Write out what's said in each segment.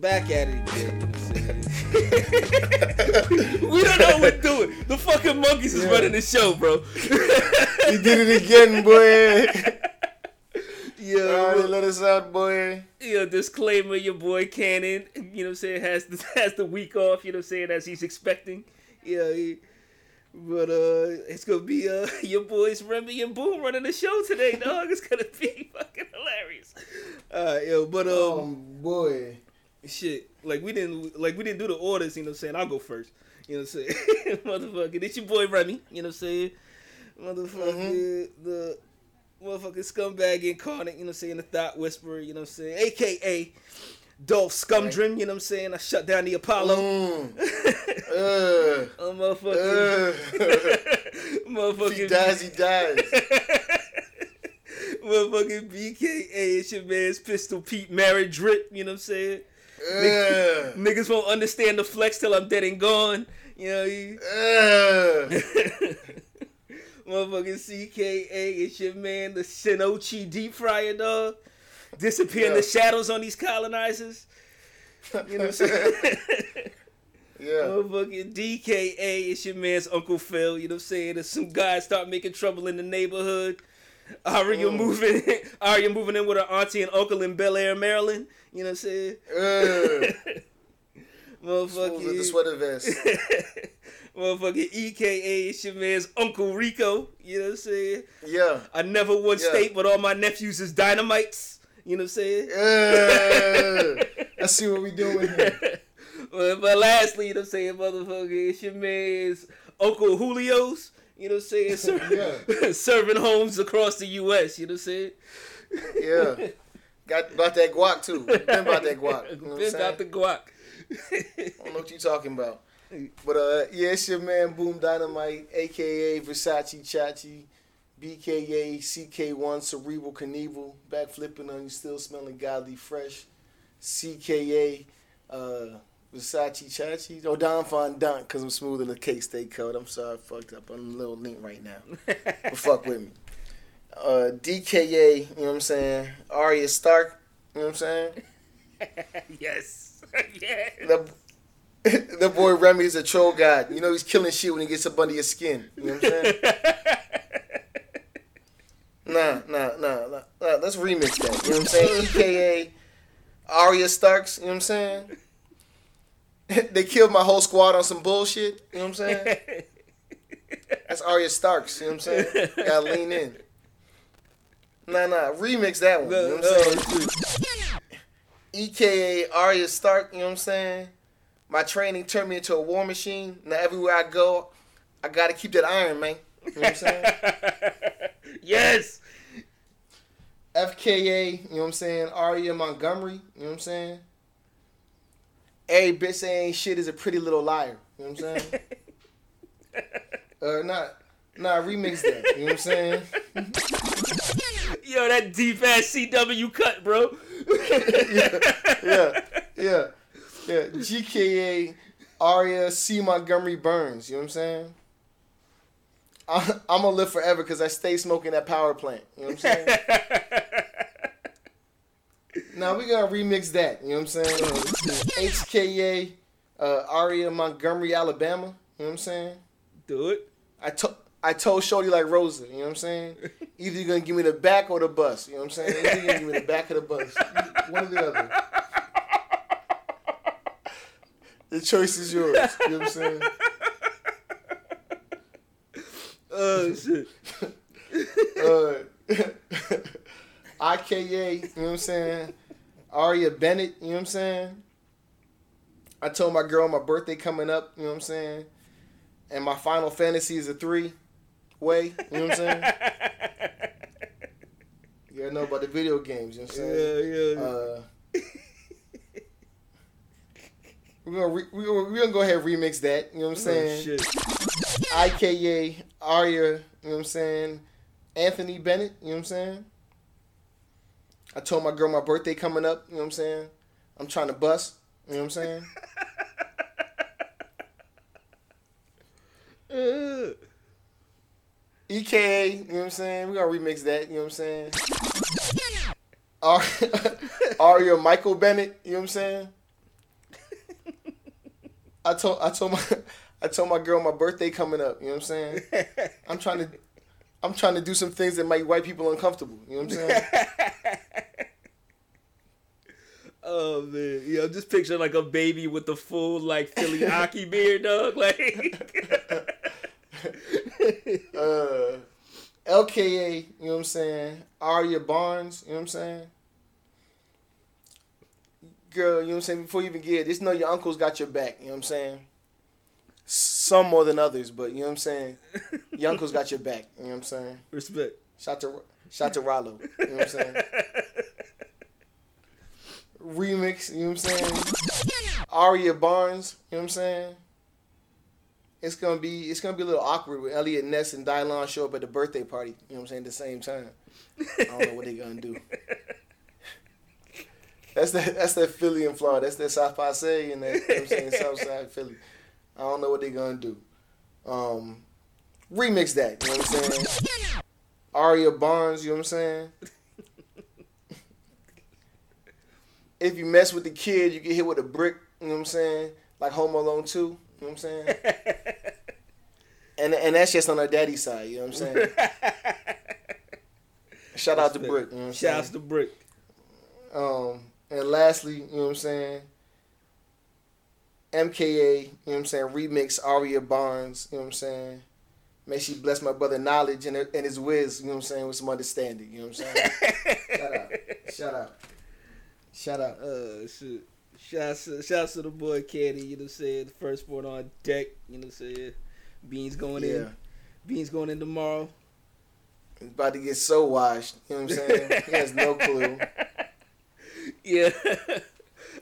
back at it again. we don't know what we're doing. The fucking monkeys is Yeah. running the show, bro. You did it again, boy. yeah, Alright, let us out, boy. you know, disclaimer, your boy Cannon, you know what I'm saying, has the, has the week off, you know what I'm saying, as he's expecting. Yeah, he, but uh it's gonna be uh your boys Remy and Boom running the show today, dog. It's gonna be fucking hilarious. Alright, yo, but um Oh boy. Shit, like we didn't like we didn't do the orders, you know what I'm saying? I'll go first. You know what I'm saying? Motherfucker, it's your boy Remy, you know what I'm saying? Motherfucker, the motherfucking scumbag incarnate, you know what I'm saying? The thought whisperer, you know what I'm saying? AKA Dolph Scumdrim, you know what I'm saying? I shut down the Apollo. Mm. Uh, Oh, motherfucking. uh. motherfucking. he dies, he dies. motherfucking BKA, it's your man's Pistol Pete Married Drip, you know what I'm saying? Uh, Niggas won't understand the flex till I'm dead and gone. You know, you, motherfucking CKA, it's your man, the Shinochi deep fryer dog. Disappear in Yeah. the shadows on these colonizers. You know what I'm saying? Yeah. Motherfucking DKA, it's your man's Uncle Phil. You know what I'm saying? There's some guys start making trouble in the neighborhood. Aria you moving, Aria moving in with her auntie and uncle in Bel Air, Maryland. You know what I'm saying? Smooth with the sweater vest. Motherfucking EKA, it's your man's Uncle Rico. You know what I'm saying? Yeah. I never would Yeah. state, but all my nephews is dynamites. You know what I'm saying? Uh. I see what we doing here. but, but lastly, you know what I'm saying, motherfucker, it's your man's Uncle Julio's. You know what I'm saying? Ser- Serving homes across the U.S. You know what I'm saying? Yeah. Got about that guac too. Been about that guac. You know Been saying? out the guac. I don't know what you're talking about. But uh yeah, it's your man Boom Dynamite, aka Versace Chachi, BKA CK1 Cerebral Knievel, back flipping on you, still smelling godly fresh. CKA uh Versace Chachi. Oh Don Fondant, cause I'm smooth in the cake stay code. I'm sorry I fucked up. I'm a little link right now. But fuck with me. Uh DKA, you know what I'm saying? Arya Stark, you know what I'm saying? yes. yeah. The, the boy Remy is a troll god. You know he's killing shit when he gets up under your skin. You know what I'm saying? nah, nah, nah, nah, nah. Let's remix that. You know what I'm saying? EKA Arya Starks. You know what I'm saying? they killed my whole squad on some bullshit. You know what I'm saying? That's Arya Starks. You know what I'm saying? Gotta lean in. Nah, nah. Remix that one. You know what I'm saying? EKA Arya Stark, you know what I'm saying? My training turned me into a war machine. Now everywhere I go, I gotta keep that iron, man. You know what I'm saying? yes. FKA, you know what I'm saying? Arya Montgomery, you know what I'm saying? Every bitch saying shit is a pretty little liar. You know what I'm saying? uh, not, nah, remix that. You know what I'm saying? Yo, that deep ass CW cut, bro. yeah, yeah, yeah. yeah. GKA Arya C Montgomery Burns. You know what I'm saying? I, I'm gonna live forever because I stay smoking that power plant. You know what I'm saying? now we gonna remix that. You know what I'm saying? HKA uh, Aria Montgomery, Alabama. You know what I'm saying? Do it. I told I told Shorty like Rosa. You know what I'm saying? Either you're gonna give me the back or the bus. You know what I'm saying? Either you're gonna give me the back of the bus. One or the other. The choice is yours. You know what I'm saying? Oh shit. Uh, IKA, you know what I'm saying? Aria Bennett, you know what I'm saying? I told my girl my birthday coming up, you know what I'm saying? And my final fantasy is a three way, you know what I'm saying? You gotta know about the video games, you know what I'm saying? Yeah, yeah. Uh, we're gonna re- we're gonna, we're gonna go ahead and remix that. You know what I'm saying? Oh, shit. IKA Arya. You know what I'm saying? Anthony Bennett. You know what I'm saying? I told my girl my birthday coming up. You know what I'm saying? I'm trying to bust. You know what I'm saying? Uh, EKA. You know what I'm saying? We're gonna remix that. You know what I'm saying? Ar- Aria Michael Bennett. You know what I'm saying? I told I told my I told my girl my birthday coming up. You know what I'm saying? I'm trying to I'm trying to do some things that make white people uncomfortable. You know what I'm saying? oh man, yo, just picture like a baby with the full like Philly hockey beard, dog. Like, uh, LKA, you know what I'm saying? Aria Barnes, you know what I'm saying? Girl, you know what I'm saying? Before you even get it, just know your uncle's got your back, you know what I'm saying? Some more than others, but you know what I'm saying? Your uncle's got your back, you know what I'm saying? Respect. Shout to shout to Rollo, you know what I'm saying? Remix, you know what I'm saying? Aria Barnes, you know what I'm saying? It's gonna be it's gonna be a little awkward when Elliot Ness and Dylon show up at the birthday party, you know what I'm saying, at the same time. I don't know what they're gonna do. That's that that's that Philly and Florida. That's that South Passe and that you know what I'm saying, Southside Philly. I don't know what they're gonna do. Um, remix that, you know what I'm saying? Aria Barnes, you know what I'm saying? if you mess with the kid, you get hit with a brick, you know what I'm saying? Like Home Alone 2, you know what I'm saying? and and that's just on her daddy's side, you know what I'm saying? Shout out to Brick, you know what I'm Shout out to Brick. Um, and lastly, you know what I'm saying? MKA, you know what I'm saying? Remix Aria Barnes, you know what I'm saying? May she bless my brother knowledge and, and his whiz, you know what I'm saying, with some understanding, you know what I'm saying? Shout out. Shout out. Shout out. Uh, shit. Shouts to, shouts to the boy Caddy, you know what I'm saying? The first one on deck, you know what I'm saying? Beans going Yeah. in. Beans going in tomorrow. He's about to get so washed, you know what I'm saying? he has no clue. Yeah.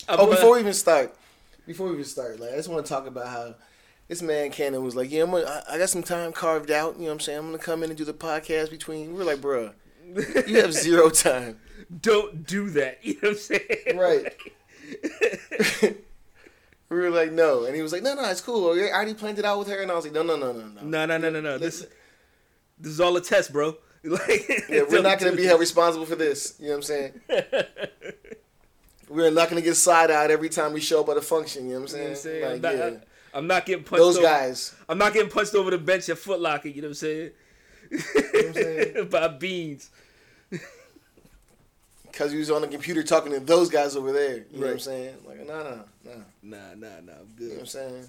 Oh, before we even start, before we even start, like I just want to talk about how this man Cannon was like, "Yeah, I'm gonna, I, I got some time carved out. You know what I'm saying? I'm gonna come in and do the podcast between." We are like, "Bruh, you have zero time." Don't do that. You know what I'm saying? Right. we were like, "No," and he was like, "No, no, it's cool. I already planned it out with her." And I was like, "No, no, no, no, no. No, no, no, no, no. This, this is all a test, bro. Like, Yeah, we're don't gonna be held responsible for this. You know what I'm saying? We're not gonna get side eyed every time we show up at a function. You know what You know I'm what I'm saying? saying? Like, I'm, not, yeah. I'm not getting punched. Those over, guys. I'm not getting punched over the bench at Foot Locker. You know what I'm saying? what I'm saying? By beans. Because he was on the computer talking to those guys over there. You know what I'm saying? Like, nah, nah, nah. Nah, nah, nah. I'm You know what good. I'm saying?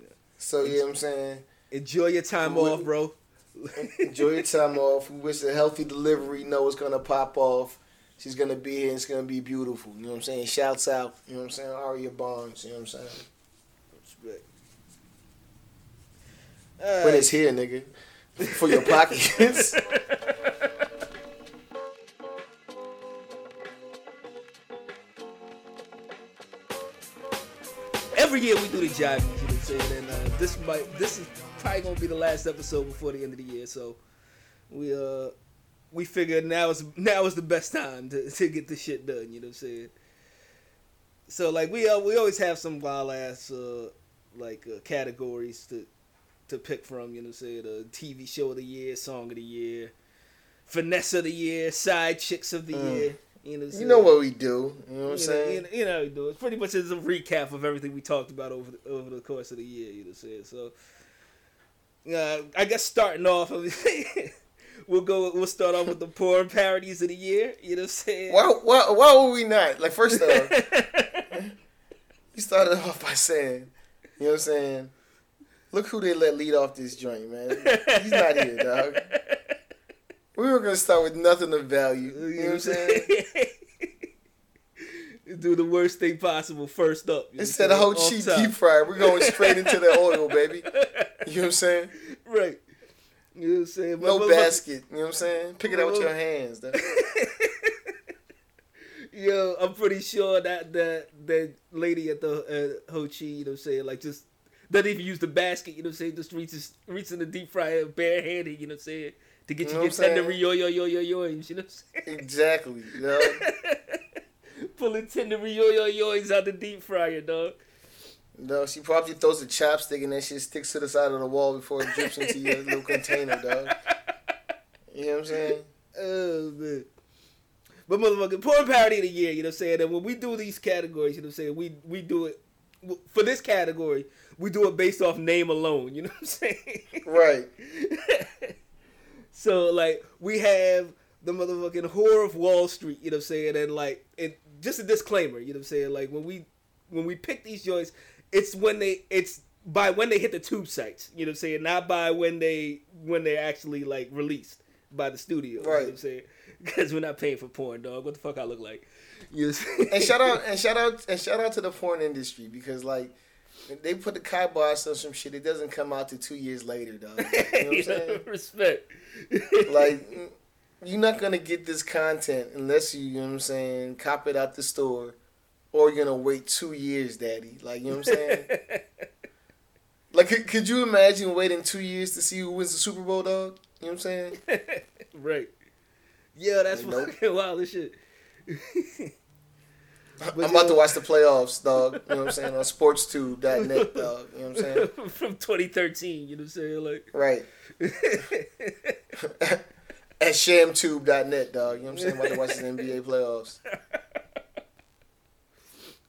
Yeah. So, you know what I'm saying? Enjoy your time Wh- off, bro. Enjoy your time off. We wish a healthy delivery. Know it's going to pop off. She's to be here and it's to be beautiful. You know what I'm saying? Shouts out. You know what I'm saying? Aria Barnes. You know what I'm saying? Respect. When it's here, nigga. For your pockets. Every year we do the jive, you know what I'm saying? And uh, this might, this is probably gonna be the last episode before the end of the year. So we uh we figured now is now is the best time to, to get this shit done. You know what I'm saying? So like we uh, we always have some wild ass uh like uh, categories to to pick from. You know what I'm saying? The TV show of the year, song of the year, finesse of the year, side chicks of the Mm. year. You know, what you know what we do. You know what I'm saying? you know, you know do it. It's pretty much just a recap of everything we talked about over the, over the course of the year. You know what I'm saying? So, uh, I guess starting off, we'll go. We'll start off with the porn parodies of the year. You know what I'm saying? Why, why, why would we not? Like, first off, you started off by saying, you know what I'm saying? Look who they let lead off this joint, man. He's not here, dog. We were gonna start with nothing of value. You know what I'm saying? Do the worst thing possible first up. Instead of whole cheap deep fryer, we're going straight into the oil, baby. You know what I'm saying? Right. You know what I'm saying? No But- but- basket. You know what I'm saying? Pick it up with your hands. Yo, I'm pretty sure that that that lady at the uh, Ho Chi, you know what I'm saying, like just doesn't even use the basket, you know what I'm saying, just reaches reaches in the deep fryer barehanded, you know what I'm saying, to get You you, know your tender saying? yo yo yo yo you know what I'm saying? Exactly. You know? Pulling tender yo yo yo's out the deep fryer, dog. No, she probably throws a chopstick and then she sticks to the side of the wall before it drips into your little container, dog. You know what I'm saying? Oh man. But motherfucking porn parody of the year, you know what I'm saying? And when we do these categories, you know what I'm saying, we we do it for this category, we do it based off name alone. You know what I'm saying? Right. so like we have the motherfucking horror of Wall Street. You know what I'm saying? And like it, just a disclaimer. You know what I'm saying? Like when we when we pick these joints, it's when they it's by when they hit the tube sites. You know what I'm saying? Not by when they when they're actually like released by the studio. Right. You know what I'm saying? Because we're not paying for porn, dog. What the fuck I look like? You know what I'm saying? and shout out and shout out and shout out to the porn industry because like they put the kibosh on some shit. It doesn't come out to two years later, dog. You know what I'm saying? respect. like you're not gonna get this content unless you, you know what I'm saying, cop it out the store, or you're gonna wait two years, daddy. Like you know what I'm saying. like could, could you imagine waiting two years to see who wins the Super Bowl, dog? You know what I'm saying? right. Yeah, that's Like, nope. fucking wild as shit. I'm about to watch the playoffs, dog. You know what I'm saying? On sportstube.net, dog. You know what I'm saying? From 2013, you know what I'm saying? Like, Right. At shamtube.net, dog. You know what I'm saying? I'm About to watch the NBA playoffs.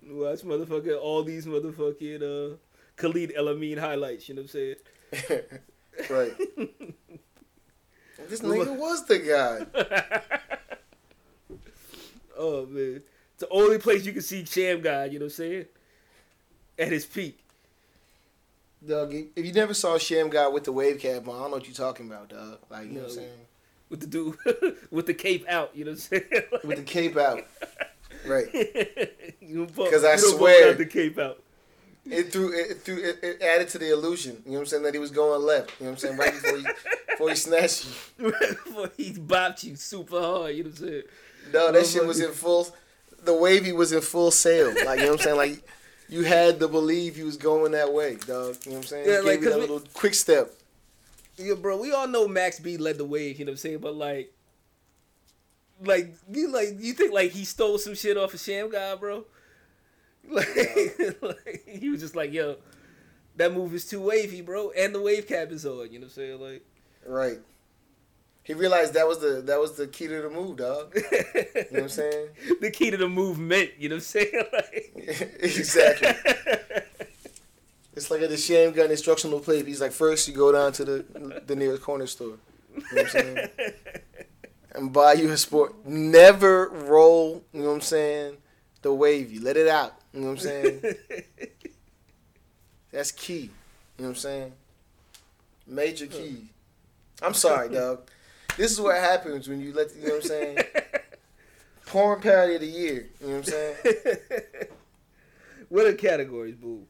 Watch motherfucking all these motherfucking uh, Khalid El Amin highlights, you know what I'm saying? right. This nigga was the guy. Oh, man. It's the only place you can see Shammgod, you know what I'm saying? At his peak. Doug, if you never saw Shammgod with the wave cap on, I don't know what you're talking about, Doug. Like, you know what I'm saying? With the dude, with the cape out, you know what I'm saying? With the cape out. Right. Because I swear- the cape out. It threw it, threw it, it added to the illusion. You know what I'm saying? That he was going left. You know what I'm saying? Right before he before he snatched you. Before he bopped you super hard, you know what I'm saying? No, that shit was in full. The wavy was in full sail. Like you know what I'm saying. Like you had to believe he was going that way, dog. You know what I'm saying? Yeah, He like, gave you that we- little quick step. Yeah, bro, we all know Max B led the wave, you know what I'm saying? But like, like you like you think like he stole some shit off of Shammgod, bro? Like, like, he was just like, yo, that move is too wavy, bro, and the wave cap is on. You know what I'm saying? Like, Right. He realized that was the that was the key to the move, dog. You know what I'm saying? the key to the movement. You know what I'm saying? Like, exactly. It's like at the sham gun instructional plate. He's like, first you go down to the the nearest corner store. You know what I'm saying? And buy you a sport. Never roll, you know what I'm saying, the wavy. Let it out. You know what I'm saying? That's key. You know what I'm saying? Major key. I'm sorry, dog. This is what happens when you let you know what I'm saying? Porn parody of the year. You know what I'm saying? what are categories, boo?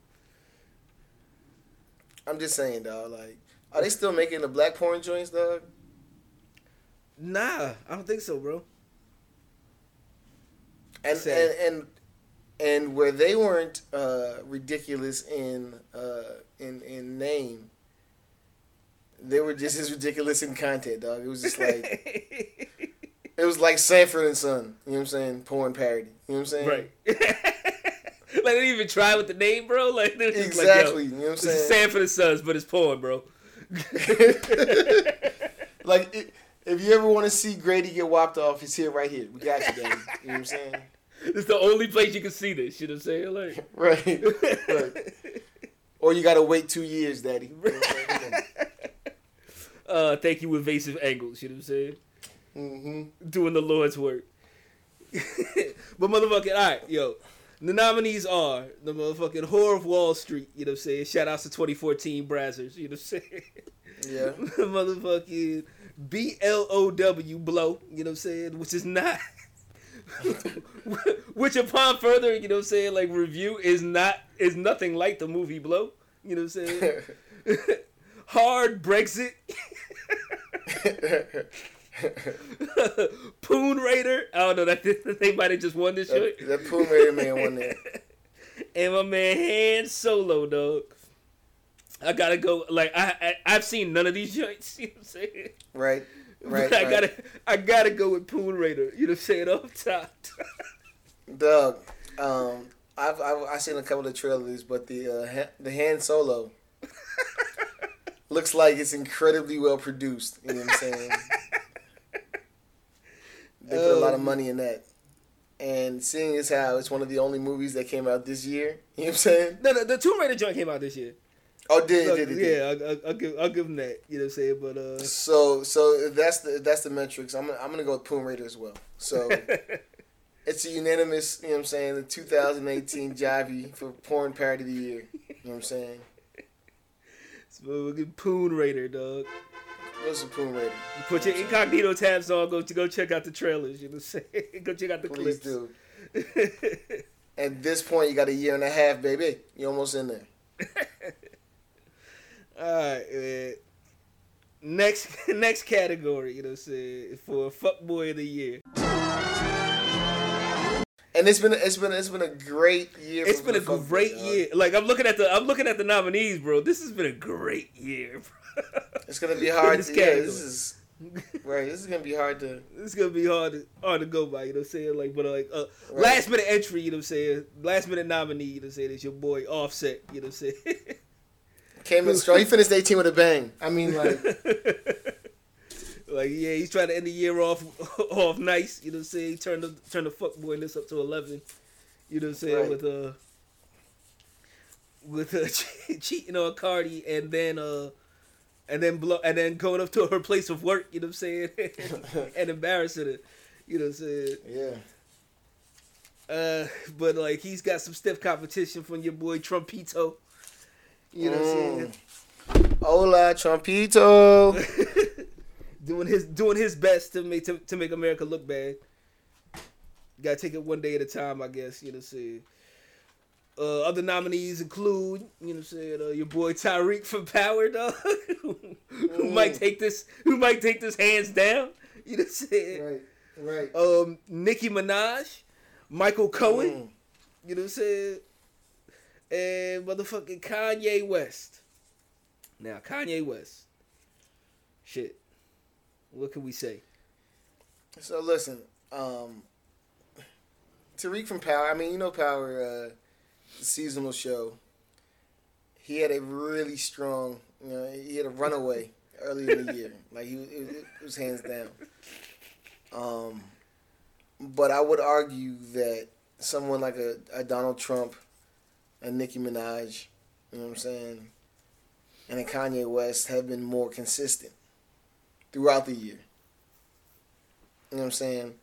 I'm just saying, dog. Like, are they still making the black porn joints, dog? Nah, I don't think so, bro. And and and and where they weren't uh, ridiculous in uh, in in name, they were just as ridiculous in content, dog. It was just like it was like Sanford and Son. You know what I'm saying? Porn parody. You know what I'm saying? right. like they didn't even try with the name, bro. Like they just Exactly. Like, you know what I'm saying? Sanford and Sons, but it's porn, bro. like i if you ever want to see Grady get whopped off, it's here right here. We got you, daddy. You know what I'm saying? It's the only place you can see this. You know what I'm saying? Like, Right. right. Or you gotta wait two years, daddy. You know what I'm saying? uh, thank you, evasive angles. You know what I'm saying? Mm-hmm. Doing the Lord's work. but motherfucking, all right, yo. The nominees are the motherfucking Horror of Wall Street. You know what I'm saying? Shout outs to 2014 Brazzers. You know what I'm saying? Yeah. motherfucking B L O W blow, you know what I'm saying? Which is not which upon further, you know what I'm saying, like review is not is nothing like the movie Blow. You know what I'm saying? Hard Brexit. Poon Raider. I don't know. That they might have just won this shit. that, that Poon Raider man won that. And my man Han Solo, dog. I gotta go. Like I, I I've seen none of these joints. You know what I'm saying? Right. Right. but I right. gotta I gotta go with Poon Raider. You know what I'm saying? Off top. Doug, um, I've, I've I seen a couple of trailers, but the uh, ha- the Han Solo looks like it's incredibly well produced. You know what I'm saying? They put a lot of Um, money in that. And seeing as how it's one of the only movies that came out this year, you know what I'm saying? No, the, the Tomb Raider joint came out this year. Oh, did So, did it? did. yeah, I'll, I'll, give I'll give him that. You know what I'm saying? But uh, So so that's the that's the metrics. I'm gonna, I'm gonna go with Poon Raider as well. So it's a unanimous. You know what I'm saying? The 2018 Jivie for porn parody of the year. You know what I'm saying? so we'll give Poon Raider, dog. What's the Tomb Raider? You put your incognito tabs on. Go to go check out the trailers. You know what I'm saying? go check out the Please clips. do. At this point, you got a year and a half, baby. You're almost in there. All right. Next next category, you know what I'm saying, for fuckboy of the year. And it's been it's been it's been a great year. It's been a great boy, year. Like I'm looking at the I'm looking at the nominees, bro. This has been a great year. Bro. It's gonna be hard. This to, yeah, this is right. This is gonna be hard to. It's gonna be hard to hard to go by, you know what I'm saying? Like, but like uh, Right. last minute entry, you know what I'm saying? Last minute nominee, you know what I'm saying? It's your boy Offset, you know what I'm saying? Came in strong. He finished 18 with a bang. I mean, like, like yeah, he's trying to end the year off off nice, you know what I'm saying? Turn the turn the fuckboyness up to eleven, you know what I'm saying? Right. With uh with uh, cheating on Cardi and then uh and then blow and then going up to her place of work, you know what I'm saying? and embarrassing her, you know what I'm saying? yeah. Uh, but like he's got some stiff competition from your boy Trumpito. You know what I'm saying? Hola, Trumpito. doing his doing his best to make to, to make America look bad. Gotta take it one day at a time, I guess. You know what I'm saying? Uh, other nominees include, you know what I'm saying, uh, your boy Tariq from Power, dog, who Mm. might take this, who might take this hands down. You know what I'm saying? right, right. Um, Nicki Minaj, Michael Cohen. Mm. You know what I'm saying? And motherfucking Kanye West. Now, Kanye West. Shit. What can we say? So listen, um, Tariq from Power. I mean, you know Power, uh, seasonal show. He had a really strong. You know, he had a runaway early in the year. Like he, it, it was hands down. Um, but I would argue that someone like a, a Donald Trump, a Nicki Minaj, you know what I'm saying, and Kanye West have been more consistent throughout the year. You know what I'm saying?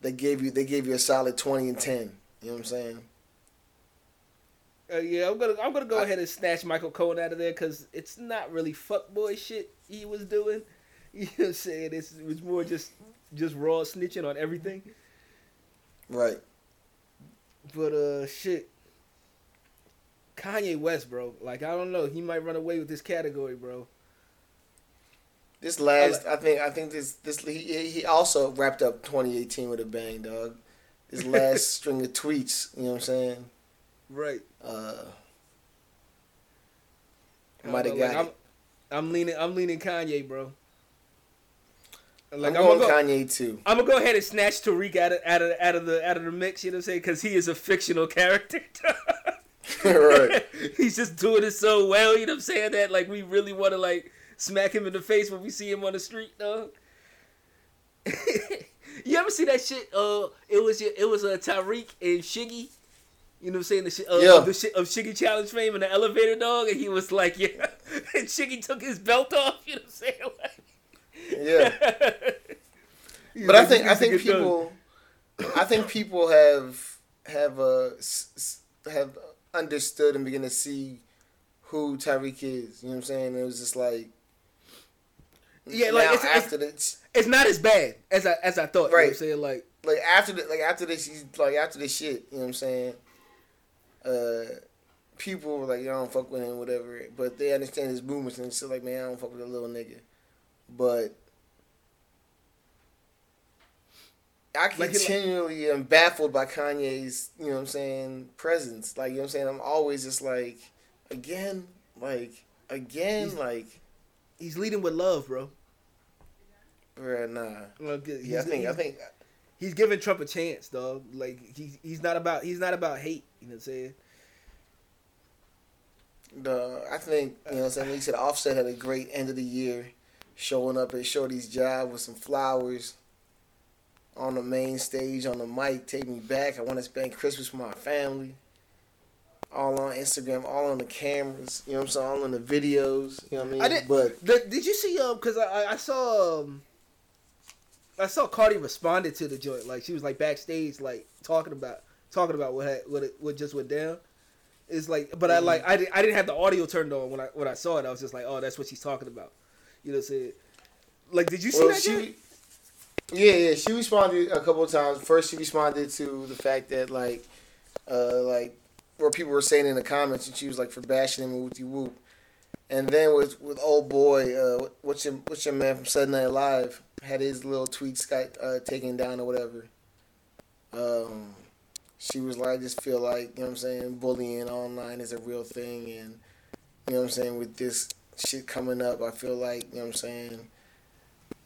They gave you they gave you a solid twenty and ten. You know what I'm saying? Uh, yeah, I'm gonna I'm gonna go I- ahead and snatch Michael Cohen out of there because it's not really fuckboy shit he was doing. You know what I'm saying? It's, it was more just just raw snitching on everything. Right. But uh, shit. Kanye West, bro. Like I don't know, he might run away with this category, bro. This last, I think, I think this this he he also wrapped up 2018 with a bang, dog. His last string of tweets, you know what I'm saying? Right. Uh, might have got. Like, it. I'm, I'm leaning. I'm leaning Kanye, bro. Like I'm I'm, going go, Kanye too. I'm gonna go ahead and snatch Tariq out of out of out of the out of the mix. You know what I'm saying? Because he is a fictional character. Right. He's just doing it so well. You know what I'm saying? That like we really want to like smack him in the face when we see him on the street, dog. you ever see that shit? Uh, it was it was a uh, Tariq and Shiggy. You know what I'm saying? The shit, uh, Yeah. of the of Shiggy Challenge fame in the elevator, dog, and he was like, yeah, and Shiggy took his belt off. You know what I'm saying? Yeah. But I think I think get done." people, I think people have have uh s- have understood and begin to see who Tariq is. You know what I'm saying? It was just like Yeah, like, it's- it's- after this, it's not as bad as I as I thought. You know what I'm Right. saying? Like, like after the, like after this, he's like after this shit. You know what I'm saying? Uh, people were like, "I don't fuck with him, whatever," but they understand his movements and still like, "Man, I don't fuck with a little nigga." But I he like- continually am baffled by Kanye's, you know what I'm saying, presence. Like, you know what I'm saying? I'm always just like, again, like, again, He's- like, he's leading with love, bro. bruh, nah. He's, Yeah, I think, I think, he's giving Trump a chance, dog. Like he's he's not about he's not about hate. You know what I'm saying? the, I think, you know what I'm saying? Like you said, Offset had a great end of the year, showing up at Shorty's job with some flowers. On the main stage on the mic. Take me back. I want to spend Christmas with my family. All on Instagram, all on the cameras. You know what I'm saying? All on the videos. You know what I mean? I did, but the, did you see um? Because I I saw um. I saw Cardi responded to the joint like she was like backstage like talking about talking about what had, what it, what just went down. It's like, but I Mm-hmm. like I, did, I didn't have the audio turned on when I when I saw it. I was just like, oh, that's what she's talking about. You know, what I'm saying? Like, did you see well, that? joint? she, yeah, yeah, she responded a couple of times. First, she responded to the fact that like, uh, like where people were saying in the comments, and she was like for bashing him with you whoop. And then with with old boy, uh, what's your what's your man from Saturday Night Live had his little tweets got uh, taken down or whatever. Um, she was like, I just feel like you know what I'm saying, bullying online is a real thing, and you know what I'm saying with this shit coming up, I feel like you know what I'm saying.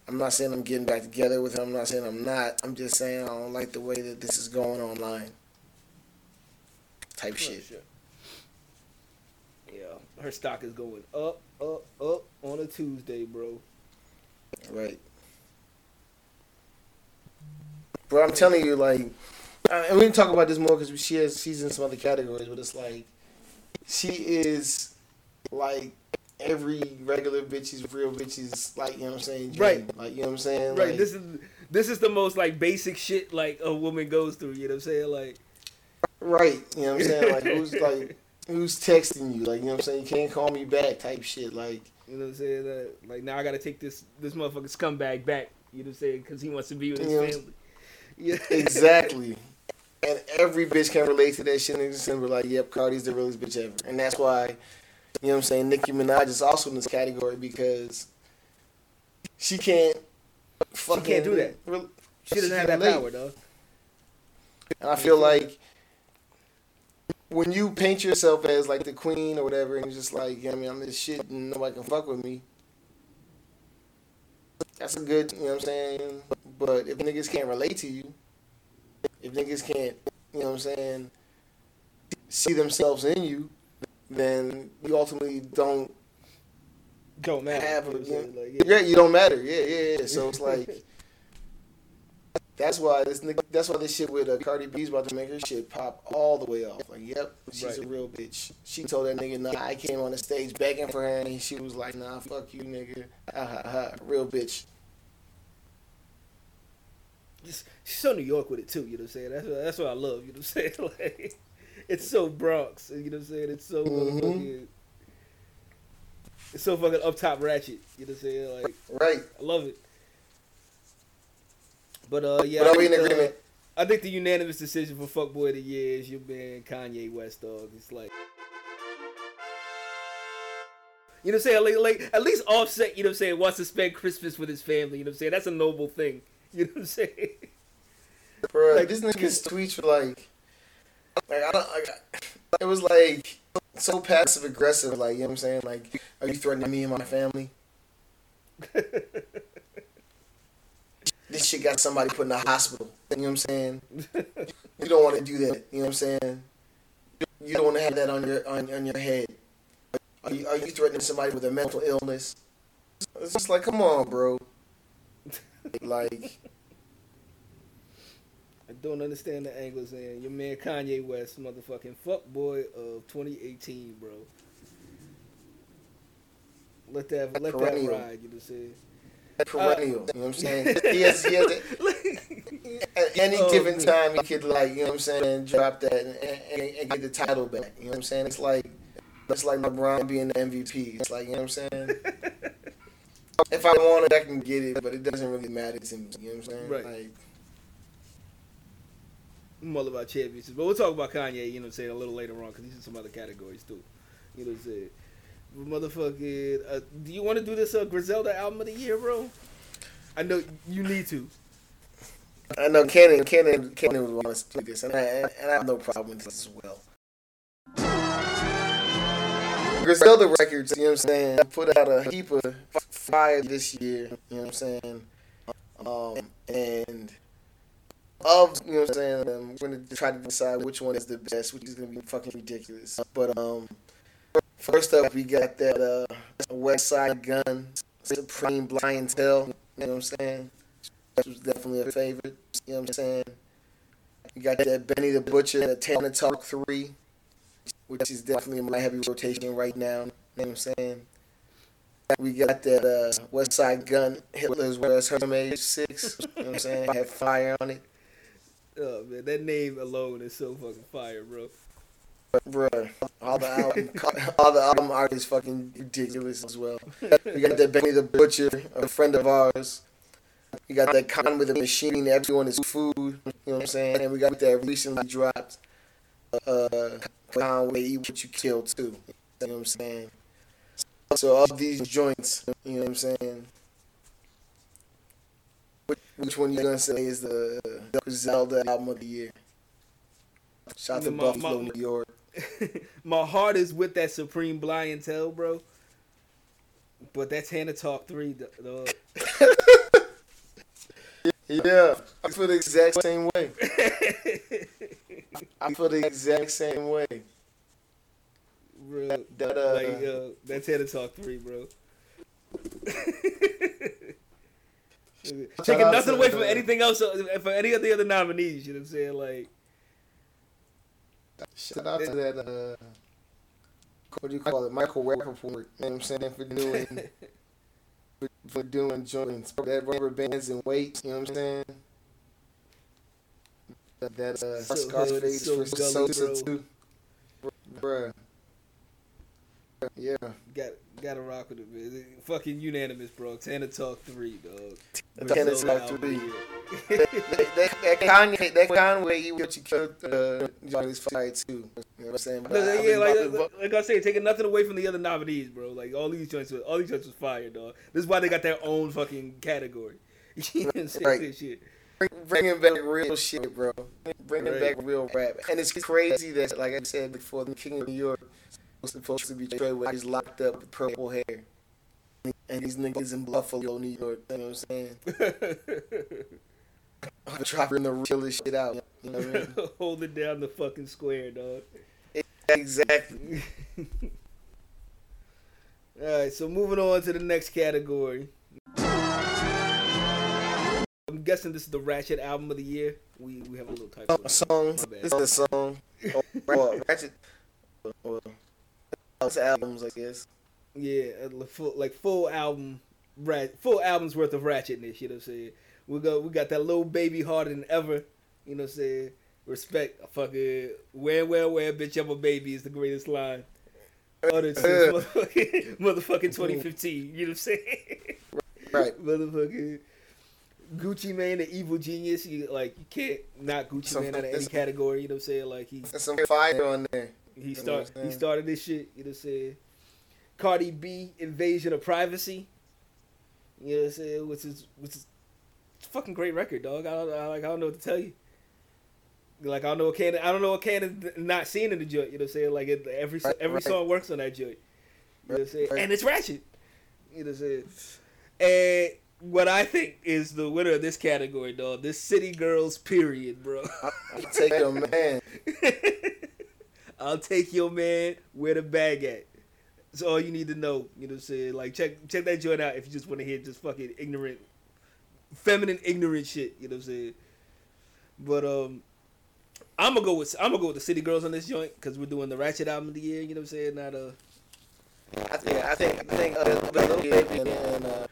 I'm not saying I'm getting back together with him. I'm not saying I'm not. I'm just saying I don't like the way that this is going online. Type shit. Yeah, her stock is going up, up, up on a Tuesday, bro. Right. Bro, I'm telling you, like, and we can talk about this more because she has she's in some other categories, but it's like she is like every regular bitch is real bitch's like you know what I'm saying, dream. Right. Like you know what I'm saying, Right. Like, This is this is the most like basic shit like a woman goes through. You know what I'm saying? Like, Right. You know what I'm saying? Like who's like who's texting you? Like, you know what I'm saying? You can't call me back type shit. Like you know what I'm saying? Like now I gotta take this this motherfucking scumbag back. You know what I'm saying? Because he wants to be with his Yeah. family. Yeah. exactly. and every bitch can relate to that shit and just be like, Yep, Cardi's the realest bitch ever. And that's why, you know what I'm saying, Nicki Minaj is also in this category because she can't fucking can't do that. re- she doesn't have that relate. power, though. And I feel like when you paint yourself as like the queen or whatever, and you're just like, I mean, I'm this shit and nobody can fuck with me. That's a good, you know what I'm saying? But if niggas can't relate to you, if niggas can't, you know what I'm saying, see themselves in you, then you ultimately don't Don't matter. have you know a, what I'm saying? Like, yeah, you don't matter. Yeah, yeah, yeah. So it's like that's why this nigga, that's why this shit with uh, Cardi B's about to make her shit pop all the way off. Like, yep, she's a real bitch. She told that nigga, nah, I came on the stage begging for her, and she was like, nah, fuck you, nigga. Ha ha ha, real bitch. just, she's so New York with it too. You know what I'm saying? That's what, that's what I love. You know what I'm saying? Like, it's so Bronx. You know what I'm saying? It's so Mhm. motherfucking. It's so fucking up top ratchet. You know what I'm saying? Like, Right. I love it. But uh, yeah. but I are we in think, uh, agreement? I think the unanimous decision for fuckboy of the year is your man Kanye West, dog. It's like. You know what I'm saying? Like, like at least Offset, you know what I'm saying, wants to spend Christmas with his family. You know what I'm saying? That's a noble thing. You know what I'm saying? Bro, like- this nigga's tweets were like, like I don't, like, it was like so passive aggressive. Like, you know what I'm saying? Like, are you threatening me and my family? This shit got somebody put in the hospital. You know what I'm saying? You don't want to do that. You know what I'm saying? You don't want to have that on your on, on your head. Are you, are you threatening somebody with a mental illness? It's just like, come on, bro. Like, I don't understand the angles in your man Kanye West, motherfucking fuckboy of 2018, bro. Let that let that Perennial. ride. You know what I'm saying? perennial. you know what I'm saying? He has, he has a, at any Oh, given man. time, he could like, you know what I'm saying, drop that and, and, and get the title back. You know what I'm saying? It's like, it's like LeBron being the MVP. It's like, you know what I'm saying? if I want it, I can get it, but it doesn't really matter to me. You know what I'm saying? Right. Like, All about championships, but we'll talk about Kanye. You know what I'm saying a little later on because he's in some other categories too. You know what I'm saying? Motherfucking, uh, do you want to do this uh, Griselda album of the year, bro? I know you need to. I know Cannon, Cannon, Cannon would want to do this, and I, and I have no problem with this as well. Griselda Records, you know what I'm saying, put out a heap of fire this year, you know what I'm saying, um, and of, you know what I'm saying, um, we're going to try to decide which one is the best, which is to be fucking ridiculous. But um, first up, we got that uh, Westside Gunn, Supreme Blientele. you know what I'm saying, That was definitely a favorite. You know what I'm saying? You got that Benny the Butcher, the Tana Talk 3, which is definitely in my heavy rotation right now. You know what I'm saying? We got that uh, West Side Gun, Hitler Wears Hermes 6. You know what I'm saying? Had fire on it. Oh man, that name alone is so fucking fire, bro. Bro, all the album, all the album art is fucking ridiculous as well. We got that Benny the Butcher, a friend of ours. We got that Conway the Machine, that everyone is food. You know what I'm saying? And we got that recently dropped, uh, Conway Eat What You Kill too. You know what I'm saying? So all these joints, you know what I'm saying? Which, which one you gonna say is the Zelda album of the year? Shout out to My- Buffalo, my- New York. My heart is with that Supreme Blind and Tell, bro. But that's Tana Talk 3, d- dog. Yeah, I feel the exact same way. I feel the exact same way. bro. That, uh, like, uh, that's Tana Talk 3, bro. Taking nothing away from uh, anything else, uh, for any of the other nominees, you know what I'm saying? Like, Shout out to that. Uh, what do you call it? Michael Rapaport. You know what I'm saying for doing for, for doing joints. That rubber bands and weights. You know what I'm saying? That, that uh, So Scarface for so gully, Sosa bro. too. Bruh. Yeah. got gotta rock with it, man. Fucking unanimous, bro. Tana Talk 3, dog. Tana Brazil Talk 3. of that, that, that Kanye, that Conway, you what you killed, uh, joint is fire too. You know what I'm saying? But I- I yeah, mean, like, like, like I said, taking nothing away from the other nominees, bro. Like all these joints, all these joints was fire, dog. This is why they got their own fucking category. you know what I'm saying? Right. Shit. Bring, bringing back real shit, bro. Bringing Right. back real rap, and it's crazy that, like I said before, the King of New York was supposed to be Trey, where he's locked up with purple hair, and these niggas in Buffalo, New York. You know what I'm saying? I'm dropping the realest shit out. You know what I mean? Holding down the fucking square, dog. exactly. All right, so moving on to the next category. I'm guessing this is the Ratchet album of the year. We we have a little typo. A song. This is a song. Oh, or Ratchet. Albums, I guess. Yeah, full, like full album, rat, full albums worth of ratchetness. You know what I'm saying? We go, we got that Lil Baby harder than ever. You know what I'm saying? Respect, fucking where, where, where, bitch, I'm a baby is the greatest line. Since motherfucking, motherfucking mm-hmm. 2015. You know what I'm saying? Right. motherfucking Gucci Mane, the evil genius. You like you can't not Gucci Some- Man out of any category. You know what I'm saying? Like he There's some fire on there. He You start he started this shit. You know what I'm saying? Cardi B invasion of privacy. You know what I'm saying? Which is which is it's a fucking great record, dog. I don't I, like I don't know what to tell you. Like I don't know what can I don't know what can not seen in the joint. You know what I'm saying? Like it, every Right, every right. song works on that joint. You know what I'm saying? Right. And it's ratchet. You know what I'm saying? And what I think is the winner of this category, dog. This City Girls period, bro. I'll take your man. I'll take your man where the bag at. That's all you need to know. You know what I'm saying? Like check check that joint out if you just want to hear just fucking ignorant feminine ignorant shit, you know what I'm saying? But um I'm gonna go with I'm gonna go with the City Girls on this joint because we're doing the Ratchet album of the year. You know what I'm saying? Not uh, I think I think I think uh, Lil Baby and uh,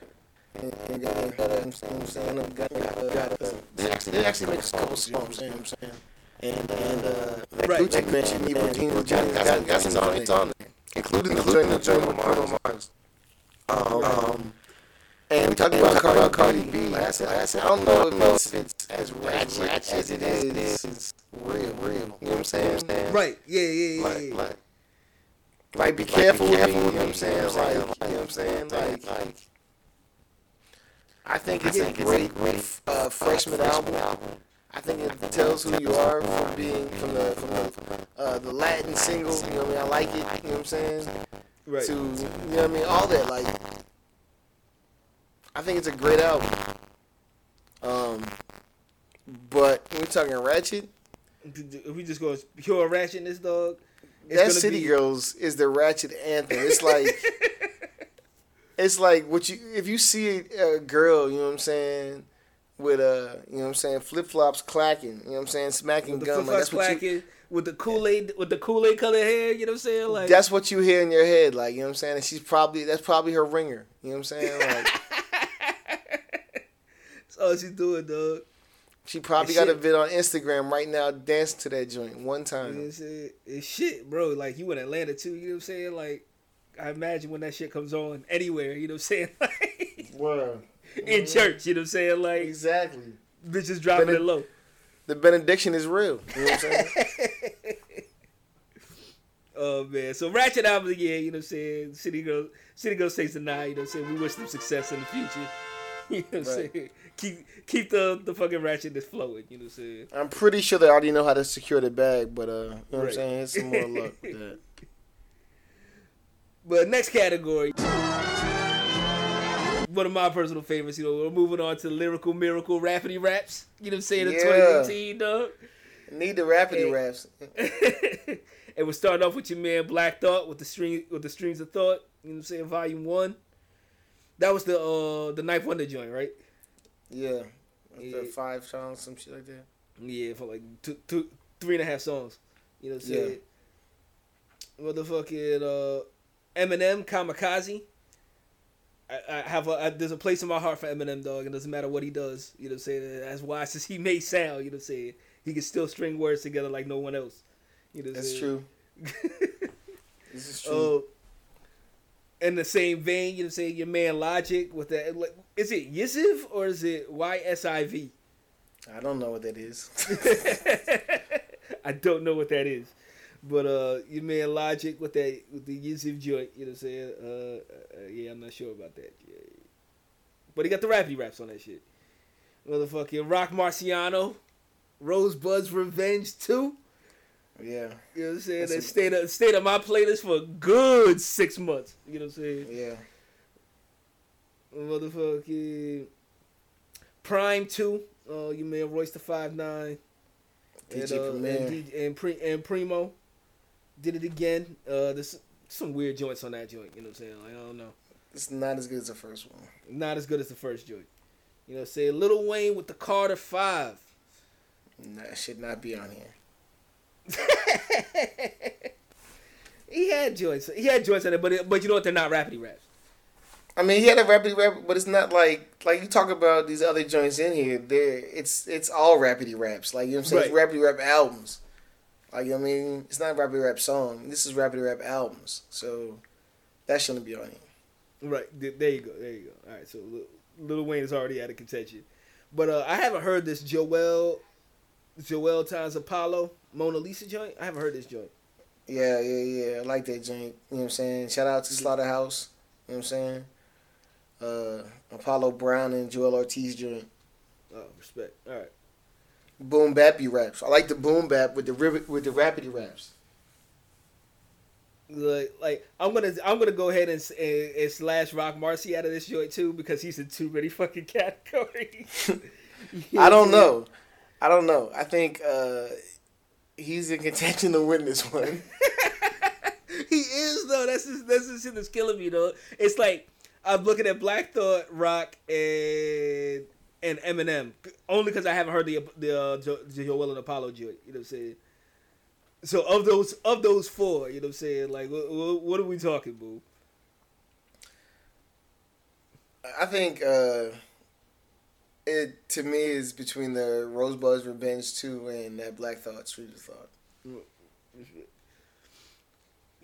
and, and, uh, you know what I'm saying? Uh, got, got, uh, they actually they actually make a couple songs. You know what I'm saying? And and uh, that Right, Gucci right. mentioned Evil Genius got got got some on it on it, including the joint the joint with Bruno Mars. Um, um, and we talked about Cardi, Cardi B. Like I said, like I said, I don't know if it's as ratchet as it is. It is real, real. You know what I'm saying? right? Yeah, yeah, yeah. like, yeah. like, like, be careful, with me, you know what I'm saying? Like, you know what I'm saying? Like, like, I think it's a great, great uh, freshman album. I think it tells who you are from being from the from the uh, the Latin single. You know what I mean? I like it. You know what I'm saying? right. To you know what I mean? All that. Like, I think it's a great album. Um, but we're talking Ratchet, If we just go pure ratchetness, dog. that City be- Girls is the ratchet anthem. It's like it's like what you if you see a girl, you know what I'm saying, with uh, you know what I'm saying, flip flops clacking, you know what I'm saying, smacking The gum. flip Like, flops that's what you, clacking with the Kool Aid with the Kool Aid colored hair. You know what I'm saying? Like that's what you hear in your head, like you know what I'm saying. And she's probably that's probably her ringer. You know what I'm saying? Like that's all she's doing, dog. she probably got a vid on Instagram right now dancing to that joint one You know what time. I'm saying? It's shit, bro. Like you in Atlanta too. You know what I'm saying? Like I imagine when that shit comes on anywhere. You know what I'm saying? Like Wow. In church. You know what I'm saying? Like Exactly. bitches dropping But it- low. The benediction is real. You know what I'm saying? Oh man, so Ratchet album of the year, you know what I'm saying? City Girl City Girl stays tonight, you know what I'm saying? We wish them success in the future. You know what I'm Right. saying? Keep keep the the fucking ratchetness flowing, you know what I'm saying? I'm pretty sure they already know how to secure the bag, but uh, you know what I'm saying? It's some more luck with that. But next category one of my personal favorites, you know, we're moving on to lyrical miracle rapidy raps. You know what I'm saying? In Yeah. 2018, dog. Need the rapidy Hey. raps. and we're starting off with your man Black Thought with the stream with the streams of thought. You know what I'm saying? Volume one. That was the uh the 9th Wonder joint, right? Yeah. Yeah. The five songs, some shit like that. Yeah, for like two, two, three and a half songs. You know what I'm saying? Yeah. Motherfucking uh, Eminem, Kamikaze. I, I have a I, there's a place in my heart for Eminem, dog. It doesn't matter what he does. You know what I'm saying? As wise as he may sound, you know what I'm saying? He can still string words together like no one else. You know what That's true. This is oh, true. Oh, in the same vein, you know what I'm saying? Your man Logic with that. Like, is it Yisiv or is it Y S I V? I don't know what that is. I don't know what that is. But uh your man Logic with that with the Yizif joint, you know what I'm saying? Uh, uh yeah, I'm not sure about that. Yeah. But he got the rappy raps on that shit. Motherfucking Roc Marciano, Rosebud's Revenge 2. yeah. You know what I'm saying? That's That stayed up stayed on my playlist for a good six months. You know what I'm saying? Yeah. Motherfucking Prime 2. Uh you man Royce the Five Nine. and, DJ uh, Premier. and, D- and, Pre- and Primo did it again. Uh, there's some weird joints on that joint. You know what I'm saying? Like, I don't know. It's not as good as the first one. Not as good as the first joint. You know, say Little Wayne with the Carter Five. That should not be on here. he had joints. He had joints on it, but it, but you know what? They're not rapidy raps. I mean, he had a rapidy rap, but it's not like like you talk about these other joints in here. There, it's it's all rapidy raps. Like you know what I'm saying, it's rapidy rap albums. Like I mean, it's not a rapidy rap song. This is rapidy rap albums. So that shouldn't be on here. Right. There you go. There you go. All right. So Lil- Little Wayne is already out of contention, but uh, I haven't heard this Joell, Joell times Apollo Mona Lisa joint. I haven't heard this joint. Yeah, yeah, yeah. I like that joint. You know what I'm saying? Shout out to Slaughterhouse. You know what I'm saying? Uh, Apollo Brown and Joell Ortiz joint. Oh, respect. All right. Boom bappy raps. I like the boom bap with the rib- with the rapidy raps. like, like I'm gonna I'm gonna go ahead and, and, and slash Roc Marci out of this joint too because he's in too many fucking categories. I don't know. I don't know. I think uh, he's in contention to win this one. he is though. That's just, that's the shit that's killing me though. It's like I'm looking at Black Thought, Roc, and and Eminem only because I haven't heard the the uh, jo- Joell and Apollo joint. You know what I'm saying? So of those of those four, you know what I'm saying? Like, what, what are we talking, boo? I think uh, it to me is between the Rosebud's Revenge two and that Black Thought Street of Thought.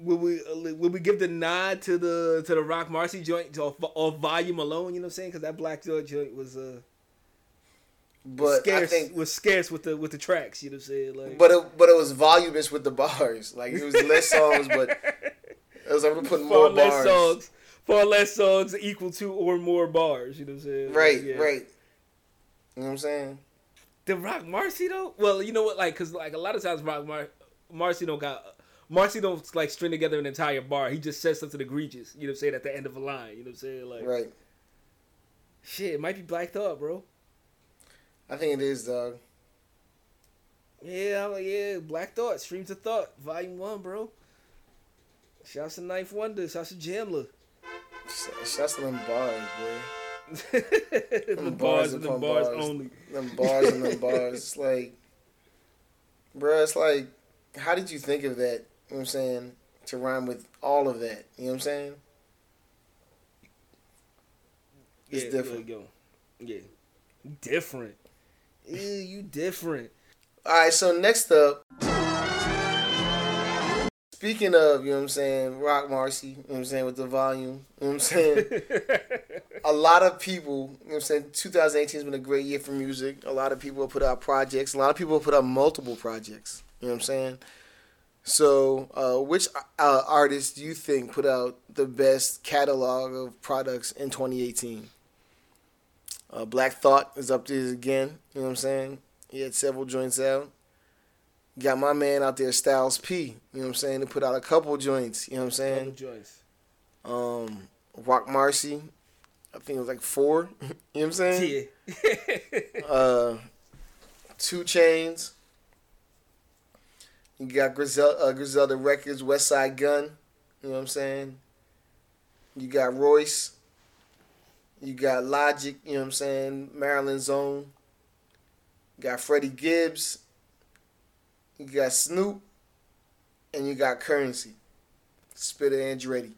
Will we will we give the nod to the to the Roc Marci joint off, off volume alone? You know what I'm saying? Because that Black Thought joint was uh But scarce I think, was scarce with the with the tracks. You know what I'm saying? Like, but it, but it was voluminous with the bars. Like it was less songs, but it was able to put far more less bars. songs, far less songs equal to or more bars. You know what I'm saying? Right, Like, yeah. right. You know what I'm saying? The Roc Marci though. Well, you know what? Like, cause like a lot of times Roc Mar- Marci don't got. Marci don't like string together an entire bar. He just says something egregious. You know what I'm saying? At the end of a line. You know what I'm saying? Like, Right. shit, it might be Black Thought, bro. I think it is, dog. Yeah, I'm yeah, Black Thought, Streams of Thought, Volume One, bro. Shouts to 9th Wonder, shouts to Jamla. Sh- Shouts to them bars, boy. the bars and the upon bars, only. Them bars and them bars. It's like, bruh, it's like, how did you think of that? You know what I'm saying? To rhyme with all of that. You know what I'm saying? It's yeah, different. yo, yeah, different. Yeah, you different. All right, so next up, speaking of, you know what I'm saying, Roc Marci, you know what I'm saying, with the volume, you know what I'm saying? a lot of people, you know what I'm saying, 2018 has been a great year for music. A lot of people have put out projects. A lot of people have put out multiple projects, you know what I'm saying? So, uh, which uh, artists do you think put out the best catalog of products in 2018? Uh, Black Thought is up there again, you know what I'm saying? He had several joints out. Got my man out there, Styles P. You know what I'm saying? He put out a couple joints. You know what I'm saying? Double joints. Um, Roc Marci. I think it was like four. you know what I'm saying? Yeah. Uh, 2 Chainz. You got Griselda, uh, Griselda Records, Westside Gunn. You know what I'm saying? You got Royce. You got Logic. You know what I'm saying? Maryland Zone. You got Freddie Gibbs. You got Snoop. And you got Curren$y. Spitta Andretti.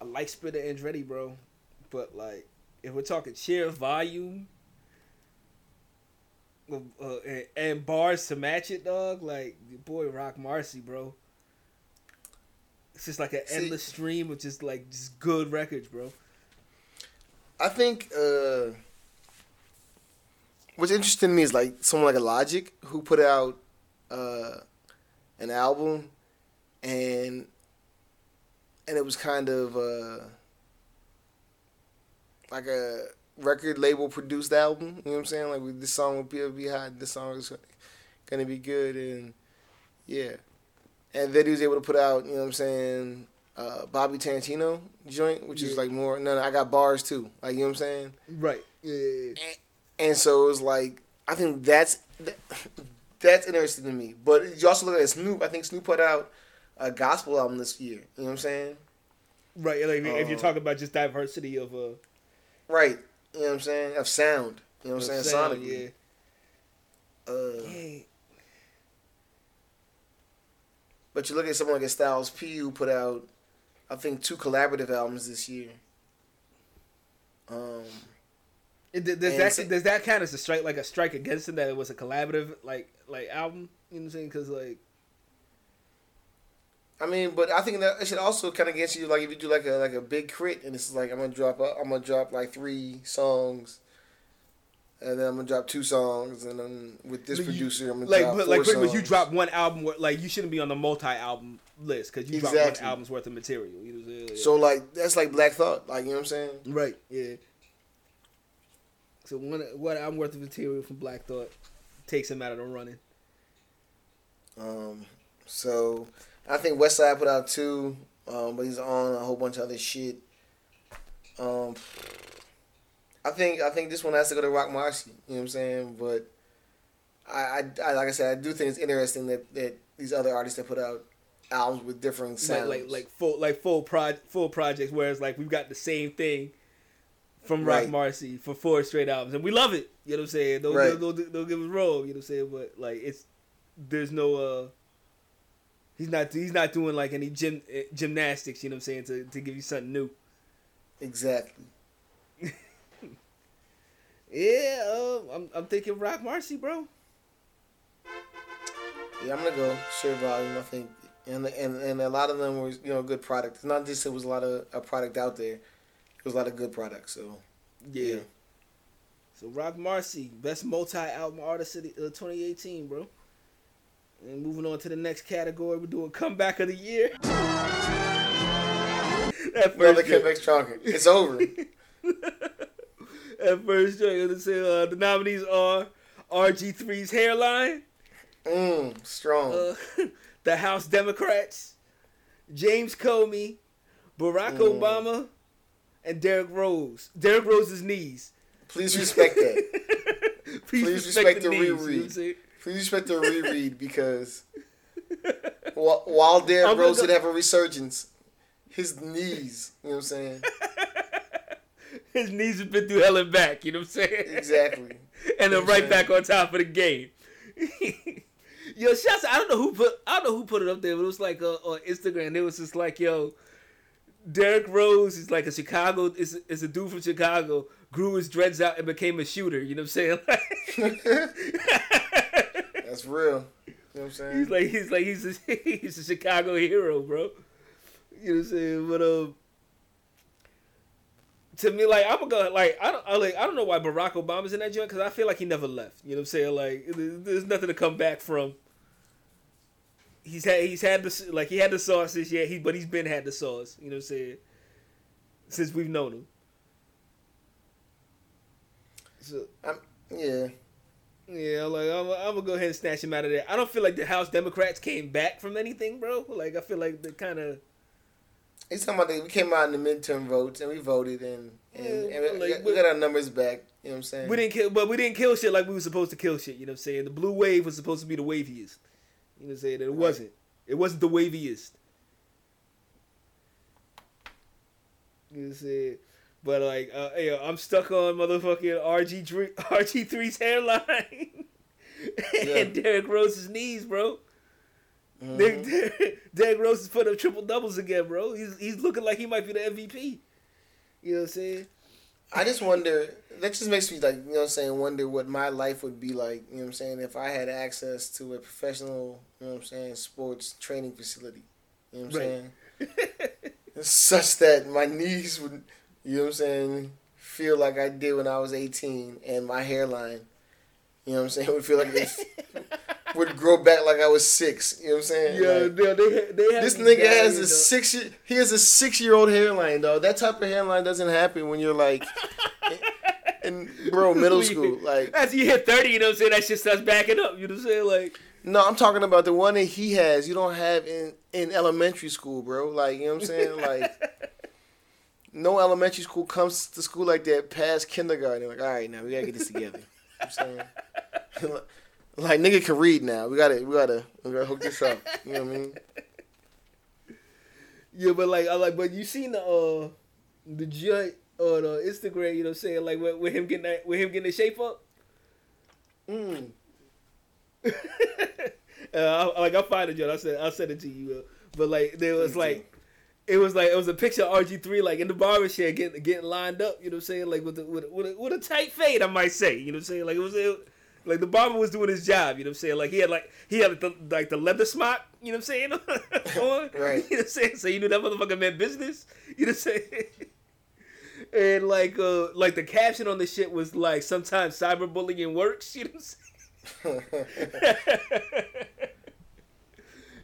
I like Spitta Andretti, bro. But like, if we're talking sheer volume uh, and, and bars to match it, dog, like boy Roc Marci, bro. It's just like an See- endless stream of just like just good records, bro. I think uh, what's interesting to me is like someone like a Logic who put out uh, an album and and it was kind of uh, like a record label produced album. You know what I'm saying? Like this song will be, be hot. This song is gonna be good, and yeah. And then he was able to put out, you know what I'm saying, uh, Bobby Tarantino joint, which is like more. No, no, I got bars too. Like you know what I'm saying. Right. Yeah. And so it was like I think that's that, that's interesting to me. But you also look at Snoop. I think Snoop put out a gospel album this year. You know what I'm saying? Right. Like if you're Uh, talking about just diversity of uh, Right. You know what I'm saying? Of sound. You know what I'm saying? sound, Sonically. yeah. Uh, Yeah. But you look at someone like a Styles P who put out, I think, two collaborative albums this year. Um, It- Does that sa- does that count as a strike like a strike against him that it was a collaborative like like album? You know what I'm saying? Because like I mean, but I think that it should also kind of get you like if you do like a like a big crit and it's like I'm gonna drop a, I'm gonna drop like three songs, and then I'm gonna drop two songs, and then with this you- producer I'm gonna like drop but like pretty much you drop one album like you shouldn't be on the multi album list because you drop one album's worth of material. You know what I'm saying? So like that's like Black Thought, like you know what I'm saying? right, yeah. So one one album worth of material from Black Thought takes him out of the running. Um, so I think Westside put out two, um, but he's on a whole bunch of other shit. Um, I think I think this one has to go to Roc Marci. You know what I'm saying? But I, I, I like I said, I do think it's interesting that, that these other artists that put out albums with different sounds. like like full like full pro full projects, whereas like we've got the same thing from Roc Right. Marci for four straight albums, and we love it. You know what I'm saying? Don't, Right. don't, don't, don't give us wrong. You know what I'm saying? But like it's there's no uh he's not he's not doing like any gym eh, gymnastics. You know what I'm saying? To to give you something new. exactly. Yeah, uh, I'm I'm thinking Roc Marci, bro. Yeah, I'm gonna go sheer volume. I think, and and and a lot of them were you know good product. It's not just it was a lot of a product out there. It was a lot of good products. So Yeah. Yeah. So Roc Marci, best multi-album artist of the, uh, 2018, bro. And moving on to the next category, we're doing comeback of the year. that first joint, stronger. It's over. that first joint, let's say uh, the nominees are RG3's Hairline, mm, strong. uh, the House Democrats, James Comey, Barack Mm. Obama, and Derrick Rose. Derrick Rose's knees. Please respect that. Please, Please respect, respect the, the knees. You know reread. Please respect the reread because while, Derrick Rose gonna did have a resurgence, his knees, you know what I'm saying? his knees have been through hell and back. You know what I'm saying? Exactly. and then right back on top of the game. yo, shots. I don't know who put. I don't know who put it up there, but it was like uh, on Instagram. It was just like, yo, Derrick Rose is like a Chicago. Is is a dude from Chicago. Grew his dreads out and became a shooter. You know what I'm saying? That's real. You know what I'm saying? He's like he's like he's a, he's a Chicago hero, bro. You know what I'm saying? But um, to me, like I'm gonna go like I don't I, like I don't know why Barack Obama's in that joint because I feel like he never left. You know what I'm saying? Like there's nothing to come back from. He's had he's had the like he had the sauce this year. He but he's been had the sauce. You know what I'm saying? Since we've known him. So I'm, yeah. yeah, like I'm, I'm gonna go ahead and snatch him out of there. I don't feel like the House Democrats came back from anything, bro. Like I feel like the kind of He's talking about that we came out in the midterm votes and we voted and, and, Yeah, and we, like, got, we got our numbers back. You know what I'm saying? we didn't kill, but we didn't kill shit like we were supposed to kill shit. You know what I'm saying? The blue wave was supposed to be the waviest. You know what I'm saying? And it wasn't. It wasn't the waviest. You know what I'm saying? But like, uh, hey, I'm stuck on motherfucking RG three RG 3s hairline and Derrick Rose's knees, bro. Mhm. Derrick, Derrick Rose is putting up triple doubles again, bro. He's he's looking like he might be the MVP. You know what I'm saying? I just wonder. That just makes me like you know what I'm saying. Wonder what my life would be like. You know what I'm saying if I had access to a professional. You know what I'm saying sports training facility. You know what I'm Right. saying. Such that my knees would. You know what I'm saying. Feel like I did when I was 18, and my hairline. You know what I'm saying. Would feel like this would grow back like I was six. You know what I'm saying. Yeah, Like, they, they, they have this nigga has a know. six. year- He has a six year old hairline, though. That type of hairline doesn't happen when you're like, in bro, middle school. Like, As you hit 30, you know what I'm saying? That shit starts backing up. You know what I'm saying? Like, no, I'm talking about the one that he has. You don't have in in elementary school, bro. Like, you know what I'm saying? Like, no elementary school comes to school like that past kindergarten. They're like, all right, now we gotta get this together. You know what I'm saying? like, nigga can read now. We gotta, we gotta, we gotta hook this up. You know what I mean? yeah, but like, I like, but you seen the, uh, the joint on uh, Instagram, you know what I'm saying? Like, with, with him getting that, with him getting the shape up? Mm. uh, I, like, I'll find it, John. I said, I'll send it to you. Uh, but like, there was like, it was like, it was a picture of RG3, like, in the barber chair getting, getting lined up, you know what I'm saying? Like, with, the, with, a, with, a, with a tight fade, I might say, you know what I'm saying? Like, it was, it, like the barber was doing his job, you know what I'm saying? Like he had like he had the, like the leather smock, you know what I'm saying? on. Right. You know what I'm saying? So you knew that motherfucker meant business. You know what I'm saying? And like uh like the caption on the shit was like sometimes cyberbullying works, you know what I'm saying?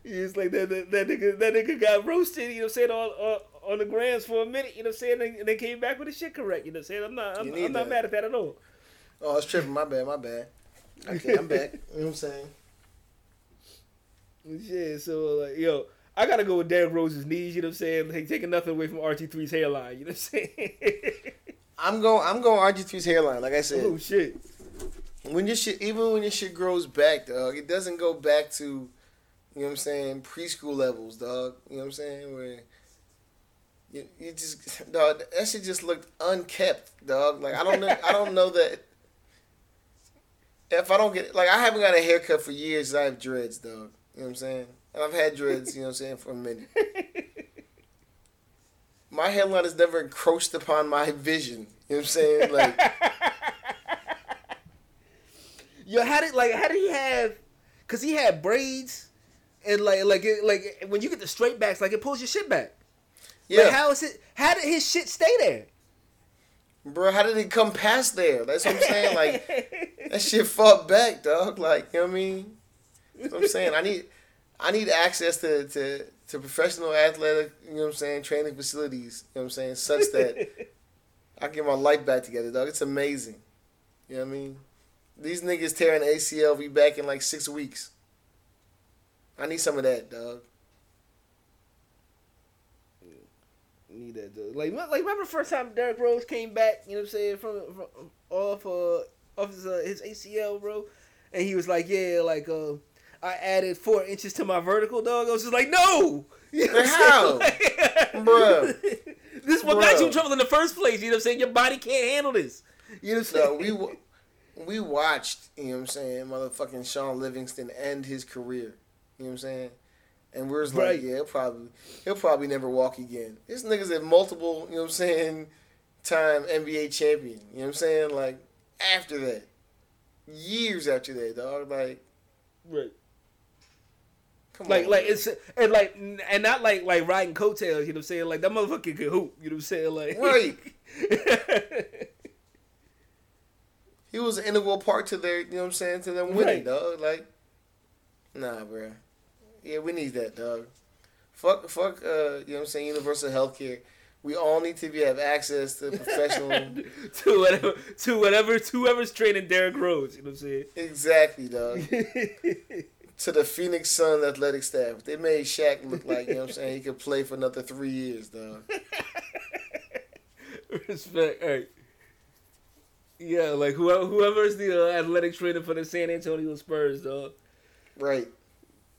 It's like that, that that nigga that nigga got roasted, you know what I'm saying, on on, on the grams for a minute, you know what I'm saying, and, and they came back with the shit correct, you know what I'm saying? I'm not I'm, I'm not mad at that at all. Oh, I was tripping. My bad. My bad. Okay, I'm back. You know what I'm saying? Yeah, so like, yo, I gotta go with Derrick Rose's knees. You know what I'm saying? Like, taking nothing away from RG3's hairline. You know what I'm saying? I'm going. I'm going RG3's hairline. Like I said, oh shit! when your shit, even when your shit grows back, dog, it doesn't go back to, you know what I'm saying, preschool levels, dog. You know what I'm saying? Where you, you just, dog, that shit just looked unkept, dog. Like I don't know. I don't know that. If I don't get like I haven't got a haircut for years, I have dreads, dog. You know what I'm saying? And I've had dreads, you know what I'm saying, for a minute. My hairline has never encroached upon my vision. You know what I'm saying? Like Yo, how did like how did he have? Cause he had braids, and like like it, like when you get the straight backs, like it pulls your shit back. yeah. Like, how is it? How did his shit stay there? Bro, how did it come past there? That's what I'm saying. Like that shit fought back, dog. Like, you know what I mean? That's what I'm saying. I need I need access to, to, to professional athletic, you know what I'm saying, training facilities, you know what I'm saying, such that I get my life back together, dog. It's amazing. You know what I mean? These niggas tearing ACL be back in like six weeks. I need some of that, dog. need that dog. Like, like remember the first time Derrick Rose came back? You know what I'm saying from, from off uh off his, uh, his ACL, bro, and he was like, yeah, like uh, I added four inches to my vertical, dog. I was just like, no, you know what How? saying? Like, Bruh. this is what got you in trouble in the first place. You know what I'm saying? Your body can't handle this. You know what I'm saying? No, we we watched, you know what I'm saying, motherfucking Shaun Livingston end his career. You know what I'm saying? And we was like, Right. yeah, he'll probably he'll probably never walk again. This nigga's a multiple, you know what I'm saying, time NBA champion. You know what I'm saying? Like after that. Years after that, dog. Like, right. come Like, on. like man. it's and like and not like like riding coattails. You know what I'm saying? Like that motherfucker could hoop. You know what I'm saying? Like Right. he was an integral part to their, you know what I'm saying, to them winning, Right. dog. Like, nah, bruh. Yeah, we need that, dog. Fuck, fuck. Uh, you know what I'm saying? Universal healthcare. We all need to be have access to professional. to whatever to whatever to whoever's training Derrick Rose. You know what I'm saying? exactly, dog. To the Phoenix Suns athletic staff, they made Shaq look like you know what I'm saying. He could play for another three years, dog. Respect. All right. Yeah, like whoever whoever's the uh, athletic trainer for the San Antonio Spurs, dog. Right.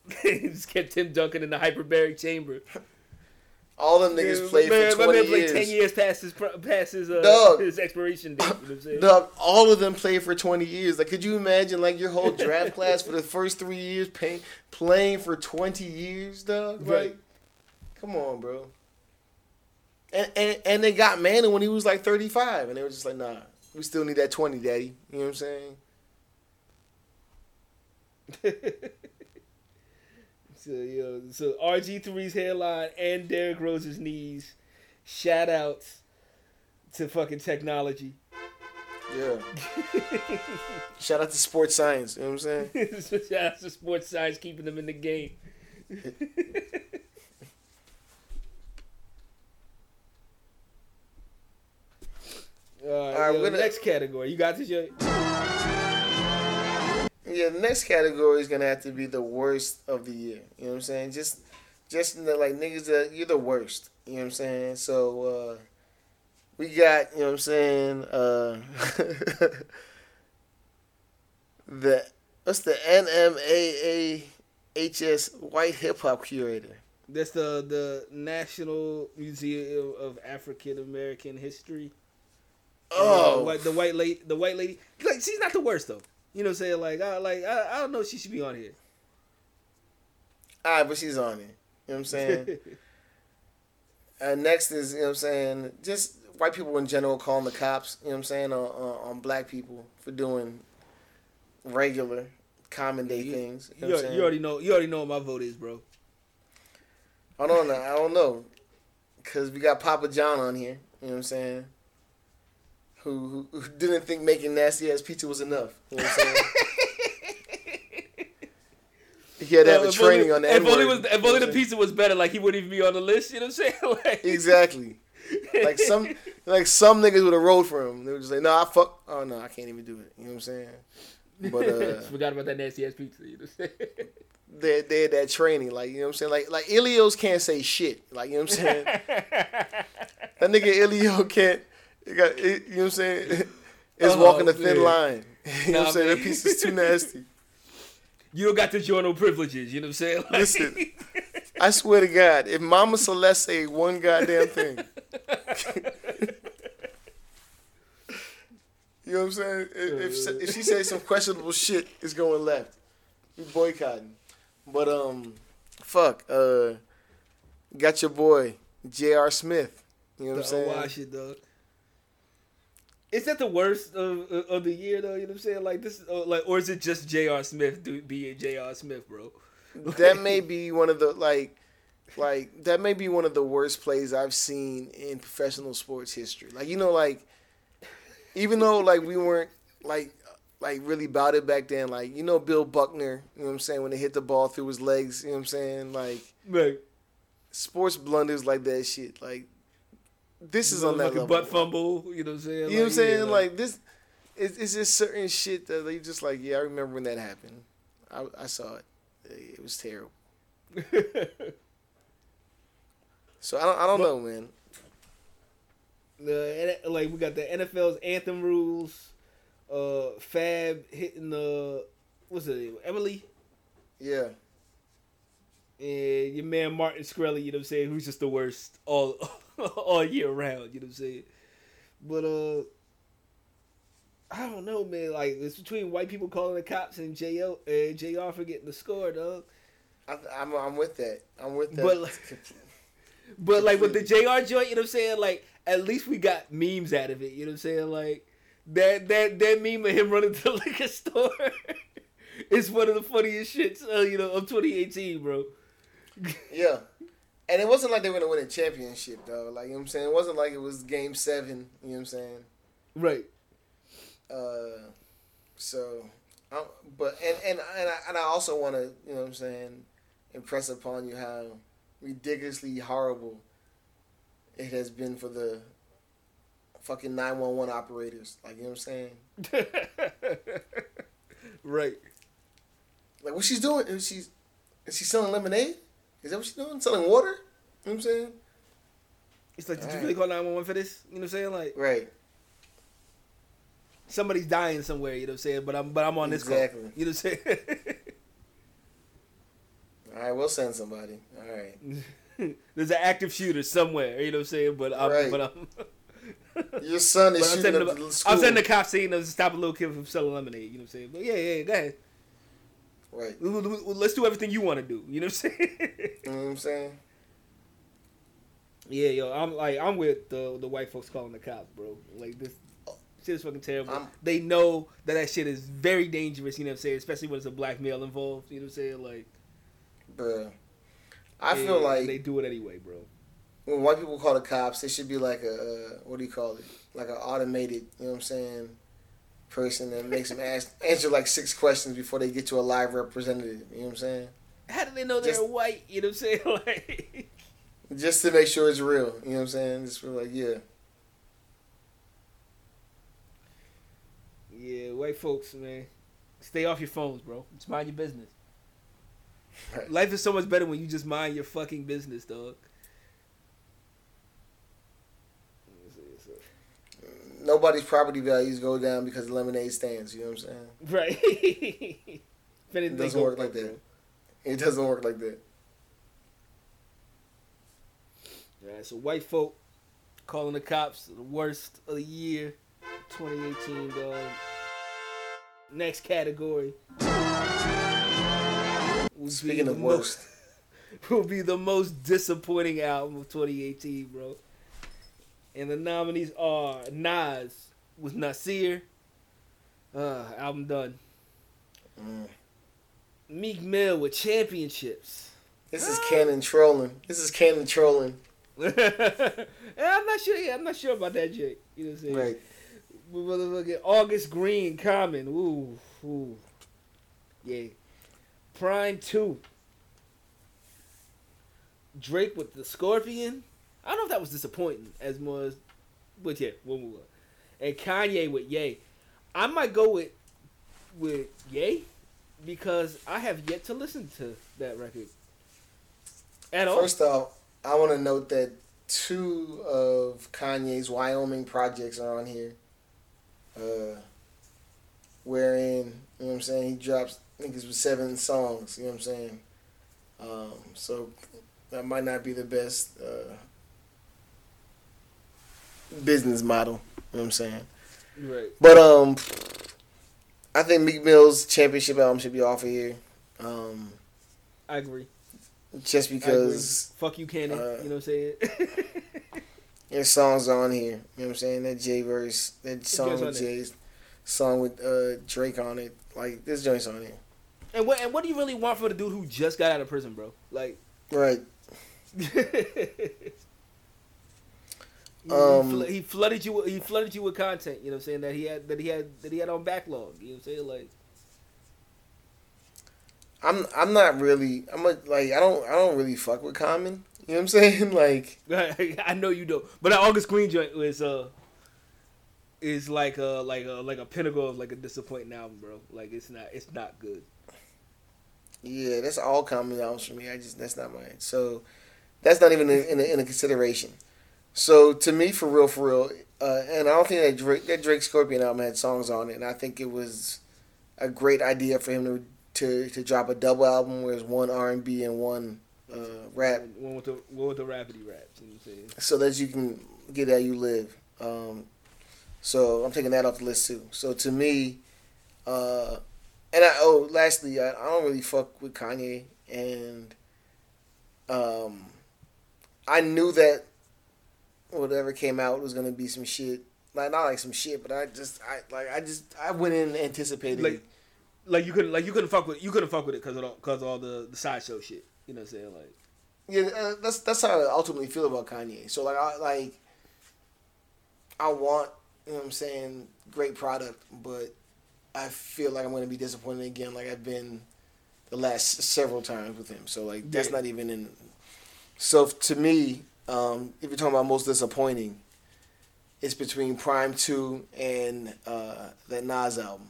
just kept Tim Duncan in the hyperbaric chamber. All them niggas Yeah, played man, for twenty man played ten years past his past his uh, his expiration date. You know what I'm saying? Dog, all of them played for 20 years. Like, could you imagine, like, your whole draft class for the first three years pay, playing for 20 years, dog? Right. Like, come on, bro. And, and and they got Manning when he was like 35, and they were just like, nah, we still need that 20, daddy. You know what I'm saying? So yo, so RG3's hairline and Derrick Rose's knees. Shout outs to fucking technology. Yeah. Shout out to sports science. You know what I'm saying? Shout out to sports science keeping them in the game. All right, right, yo, we're gonna- next category. You got this, yo? Yeah, the next category is gonna have to be the worst of the year. You know what I'm saying? Just, just the, like niggas that you're the worst. You know what I'm saying? So uh, we got you know what I'm saying. Uh, the what's the NMAAHS White Hip Hop Curator? That's the the National Museum of African American History. Oh, Uh, the white lady, the white lady. Like she's not the worst though. You know, what I'm saying like, I like I, I don't know. if She should be on here. all right, but she's on it. You know what I'm saying? Uh, next is, you know what I'm saying, just white people in general calling the cops, you know what I'm saying, on, on, on black people for doing regular, common day You- things. You You, know already- you already know. You already know what my vote is, bro. I don't know. I don't know. Because we got Papa John on here, you know what I'm saying, who, who, who didn't think making nasty ass pizza was enough. You know what I'm saying? he had to have Uh, a training only, on the If only, was, if only the pizza was better, like he wouldn't even be on the list. You know what I'm saying? Like, Exactly. Like some, like some niggas would have rolled for him. They were just like, "No, I fuck. Oh no, I can't even do it." You know what I'm saying? But uh, forgot about that nasty ass pizza. You know what I'm saying? they they had that training. Like you know what I'm saying? Like like Ilios can't say shit. Like you know what I'm saying? that nigga Ilio can't. He got, you know what I'm saying? It's Oh, walking a thin man. line. You know what I'm saying? man. That piece is too nasty. you don't got the journal privileges. You know what I'm saying? Like, Listen. I swear to God, if Mama Celeste say one goddamn thing, you know what I'm saying? If, if, if she says some questionable shit, it's going left. We boycotting. But um, fuck. Uh, got your boy J.R. Smith. You know what I'm saying? Wash it, dog. Is that the worst of, of the year though? You know what I'm saying? Like this, uh, like, or is it just J.R. Smith being J.R. Smith, bro? that may be one of the like like that may be one of the worst plays I've seen in professional sports history. Like you know like even though like we weren't like like really about it back then like you know Bill Buckner, you know what I'm saying when they hit the ball through his legs, you know what I'm saying? Like Like, sports blunders like that shit. Like this is on that level. butt fumble. You know what I'm saying? You know what I'm saying? yeah, like this it's, it's just certain shit that they just like, yeah, I remember when that happened. I I saw it. It was terrible. So I don't I don't know, man. the like we got the NFL's anthem rules. Uh, Fab hitting the what's it? Emily Yeah. and your man Martin Shkreli. You know what I'm saying? Who's just the worst all all year round. You know what I'm saying? But uh, I don't know, man. Like it's between white people calling the cops and Jo and Jr. for getting the score, dog. I, I'm I'm with that. I'm with that. But like, but like with the Jr. joint, you know what I'm saying? Like at least we got memes out of it. You know what I'm saying? Like that that that meme of him running to the liquor store is one of the funniest shits, uh, you know, of 2018, bro. yeah. And it wasn't like they were gonna win a championship though. Like you know what I'm saying? It wasn't like it was game seven, you know what I'm saying? Right. Uh so um, but and and and I, and I also want to, you know what I'm saying, impress upon you how ridiculously horrible it has been for the fucking 911 operators. Like, you know what I'm saying? right. Like, what she's doing? Is she's is she selling lemonade? Is that what she's doing? Selling water? You know what I'm saying? It's like, did All you right. really call 911 for this? You know what I'm saying? Like, Right. somebody's dying somewhere, you know what I'm saying? But I'm but I'm on this Exactly. call. You know what I'm saying? All right, we'll send somebody. All right. There's an active shooter somewhere, you know what I'm saying? But I'm Right. but I'm Your son is but I'm shooting sending the I'm sending the cops saying to stop a little kid from selling lemonade, you know what I'm saying? But yeah, yeah, go ahead. Right. Let's do everything you want to do. You know what I'm saying? You know what I'm saying? yeah, yo, I'm like I'm with the the white folks calling the cops, bro. Like this shit is fucking terrible. I'm- they know that that shit is very dangerous. You know what I'm saying? Especially when it's a black male involved. You know what I'm saying? Like, Bruh. I feel like they do it anyway, bro. when white people call the cops, it should be like a uh, what do you call it? Like an automated, you know what I'm saying, person that makes them ask answer like six questions before they get to a live representative. You know what I'm saying? How do they know they're Just- white? You know what I'm saying? Like, Just to make sure it's real. You know what I'm saying? Just feel like yeah, yeah, white folks, man, stay off your phones, bro. Just mind your business. Right. Life is so much better when you just mind your fucking business, dog. Nobody's property values go down because lemonade stands. You know what I'm saying? Right. anything, doesn't work like that. It doesn't work like that. bro. Alright, so white folk calling the cops the worst of the year, 2018, dog. Next category. Speaking the of worst, will be the most disappointing album of 2018, bro. And the nominees are Nas with Nasir. Uh, album done. Mm. Meek Mill with Championships. this is Cannon trolling. This is Cannon trolling. I'm not sure. Yeah, I'm not sure about that, Jake. You know what I'm saying? Right. We motherfucking August Greene, Common. Ooh, ooh. Yeah. Prime 2. Drake with the Scorpion. I don't know if that was disappointing as much. But yeah, we'll move on. And Kanye with Ye. I might go with with Ye because I have yet to listen to that record. At all. First off, I want to note that two of Kanye's Wyoming projects are on here. Uh, wherein, you know what I'm saying, he drops, it's with seven songs, you know what I'm saying? Um, so that might not be the best uh, business model, you know what I'm saying? right. But um, I think Meek Mill's championship album should be off of here. Um, I agree. just I agree. because Fuck you, Cannon. uh, you know what I'm saying? There's songs on here. You know what I'm saying? That J verse, that song on with? Jay's, song with uh, Drake on it. Like this joint's on here. and what and what do you really want for the dude who just got out of prison, bro? Like, Right. he, Um, fl- he flooded you. With, he flooded you with content. You know what I'm saying that he had that he had that he had on backlog. You know what I'm saying? Like, I'm I'm not really I'm a, like I don't I don't really fuck with Common. You know what I'm saying? Like I know you don't. But that August Greene joint was uh is like a like a like a pinnacle of like a disappointing album, bro. Like it's not it's not good. yeah, that's all Common albums for me. I just that's not mine. So that's not even in in a, in a consideration. So to me, for real, for real, uh, and I don't think that Drake that Drake Scorpion album had songs on it, and I think it was a great idea for him to to, to drop a double album where it's one R and B and one uh, rap. One with the one with the rapidy raps. You know what I'm saying? so that you can get how you live. Um, so I'm taking that off the list too. So to me, uh, and I oh lastly, I, I don't really fuck with Kanye, and um, I knew that whatever came out was gonna be some shit. Like not like some shit, but I just I like I just I went in anticipating. Like, like you couldn't like you couldn't fuck with you couldn't fuck with it because of all, cause of all the the sideshow shit. You know what I'm saying? Like Yeah, uh, that's that's how I ultimately feel about Kanye. So like I like I want, you know what I'm saying, great product, but I feel like I'm going to be disappointed again like I've been the last several times with him. So like that's Yeah. not even in So to me, um, if you're talking about most disappointing, it's between Prime 2 and uh, that Nas album.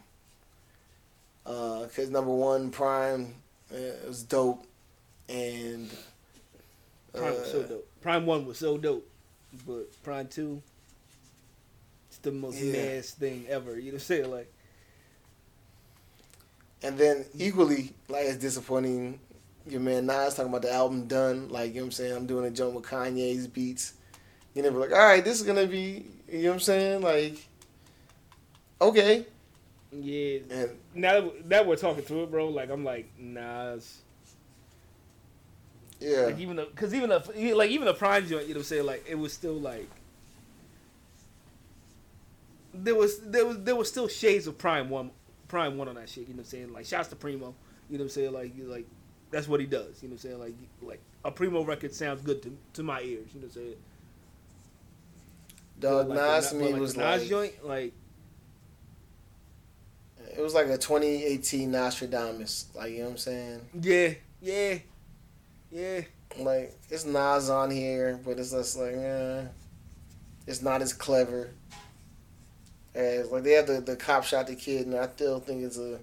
Because number one, Prime uh, was dope, and Prime was so uh, dope. Prime one was so dope, but Prime two, it's the most Yeah. mass thing ever. You know what I'm saying? Like And then equally, like as disappointing, your man Nas talking about the album done. Like, you know what I'm saying? I'm doing a jump with Kanye's beats. You never like, all right, this is gonna be, you know what I'm saying? Like, okay. yeah. And Now that, we're talking through it, bro, like I'm like Nas. yeah, Like even the, cause even the, like even the Prime joint, you know what I'm saying? Like it was still like. There was there was there was still shades of Prime one, Prime one on that shit. You know what I'm saying? Like shouts to Primo. You know what I'm saying? Like you- like that's what he does. You know what I'm saying? Like like a Primo record sounds good to to my ears. You know what I'm saying? dog, Nas like, me but, was Nas like, joint. Like it was like a 2018 Nostradamus. Like, you know what I'm saying? yeah yeah yeah. Like, it's Nas on here, but it's just like, eh, it's not as clever. As like they have the the cop shot the kid, and I still think it's a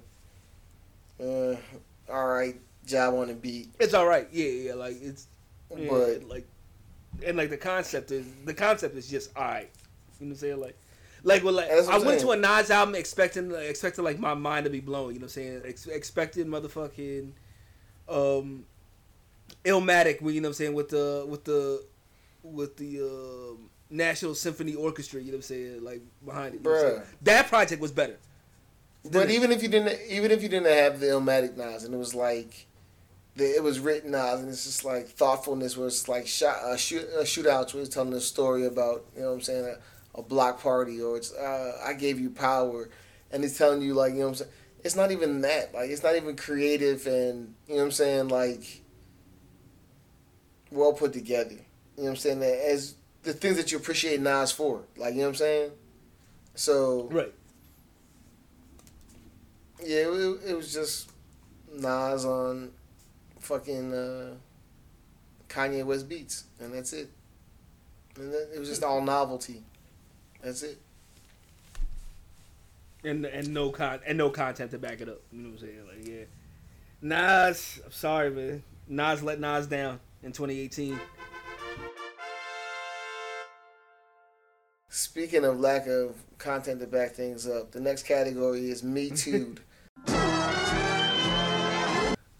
uh, all right job on the beat, It's all right. Yeah yeah. Like it's yeah, but like and like the concept is the concept is just alright. You know what I'm saying? Like like well like I went to a. Nas album expecting like, expecting like my mind to be blown, you know what I'm saying? Ex- expecting motherfucking um Illmatic, you know what I'm saying, with the with the with the um National Symphony Orchestra, you know what I'm saying, like behind it. You know what I'm saying? That project was better. but it? even if you didn't even if you didn't have the Illmatic Nas, and it was like. The, it was written Nas, and it's just like thoughtfulness, where it's like shot, uh, shoot, uh, shootouts, where it's telling a story about, you know what I'm saying, a, a block party, or it's, uh, I gave you power, and it's telling you, like, you know what I'm saying, it's not even that, like, it's not even creative, and, you know what I'm saying, like, well put together, you know what I'm saying, that as the things that you appreciate Nas for, like, you know what I'm saying, so, Right. yeah, it, it was just Nas on fucking uh, Kanye West beats, and that's it. And then it was just all novelty. That's it. and and no con and no content to back it up. You know what I'm saying? Like yeah, Nas. I'm sorry, man. Nas let Nas down in 2018. Speaking of lack of content to back things up, the next category is Me Too.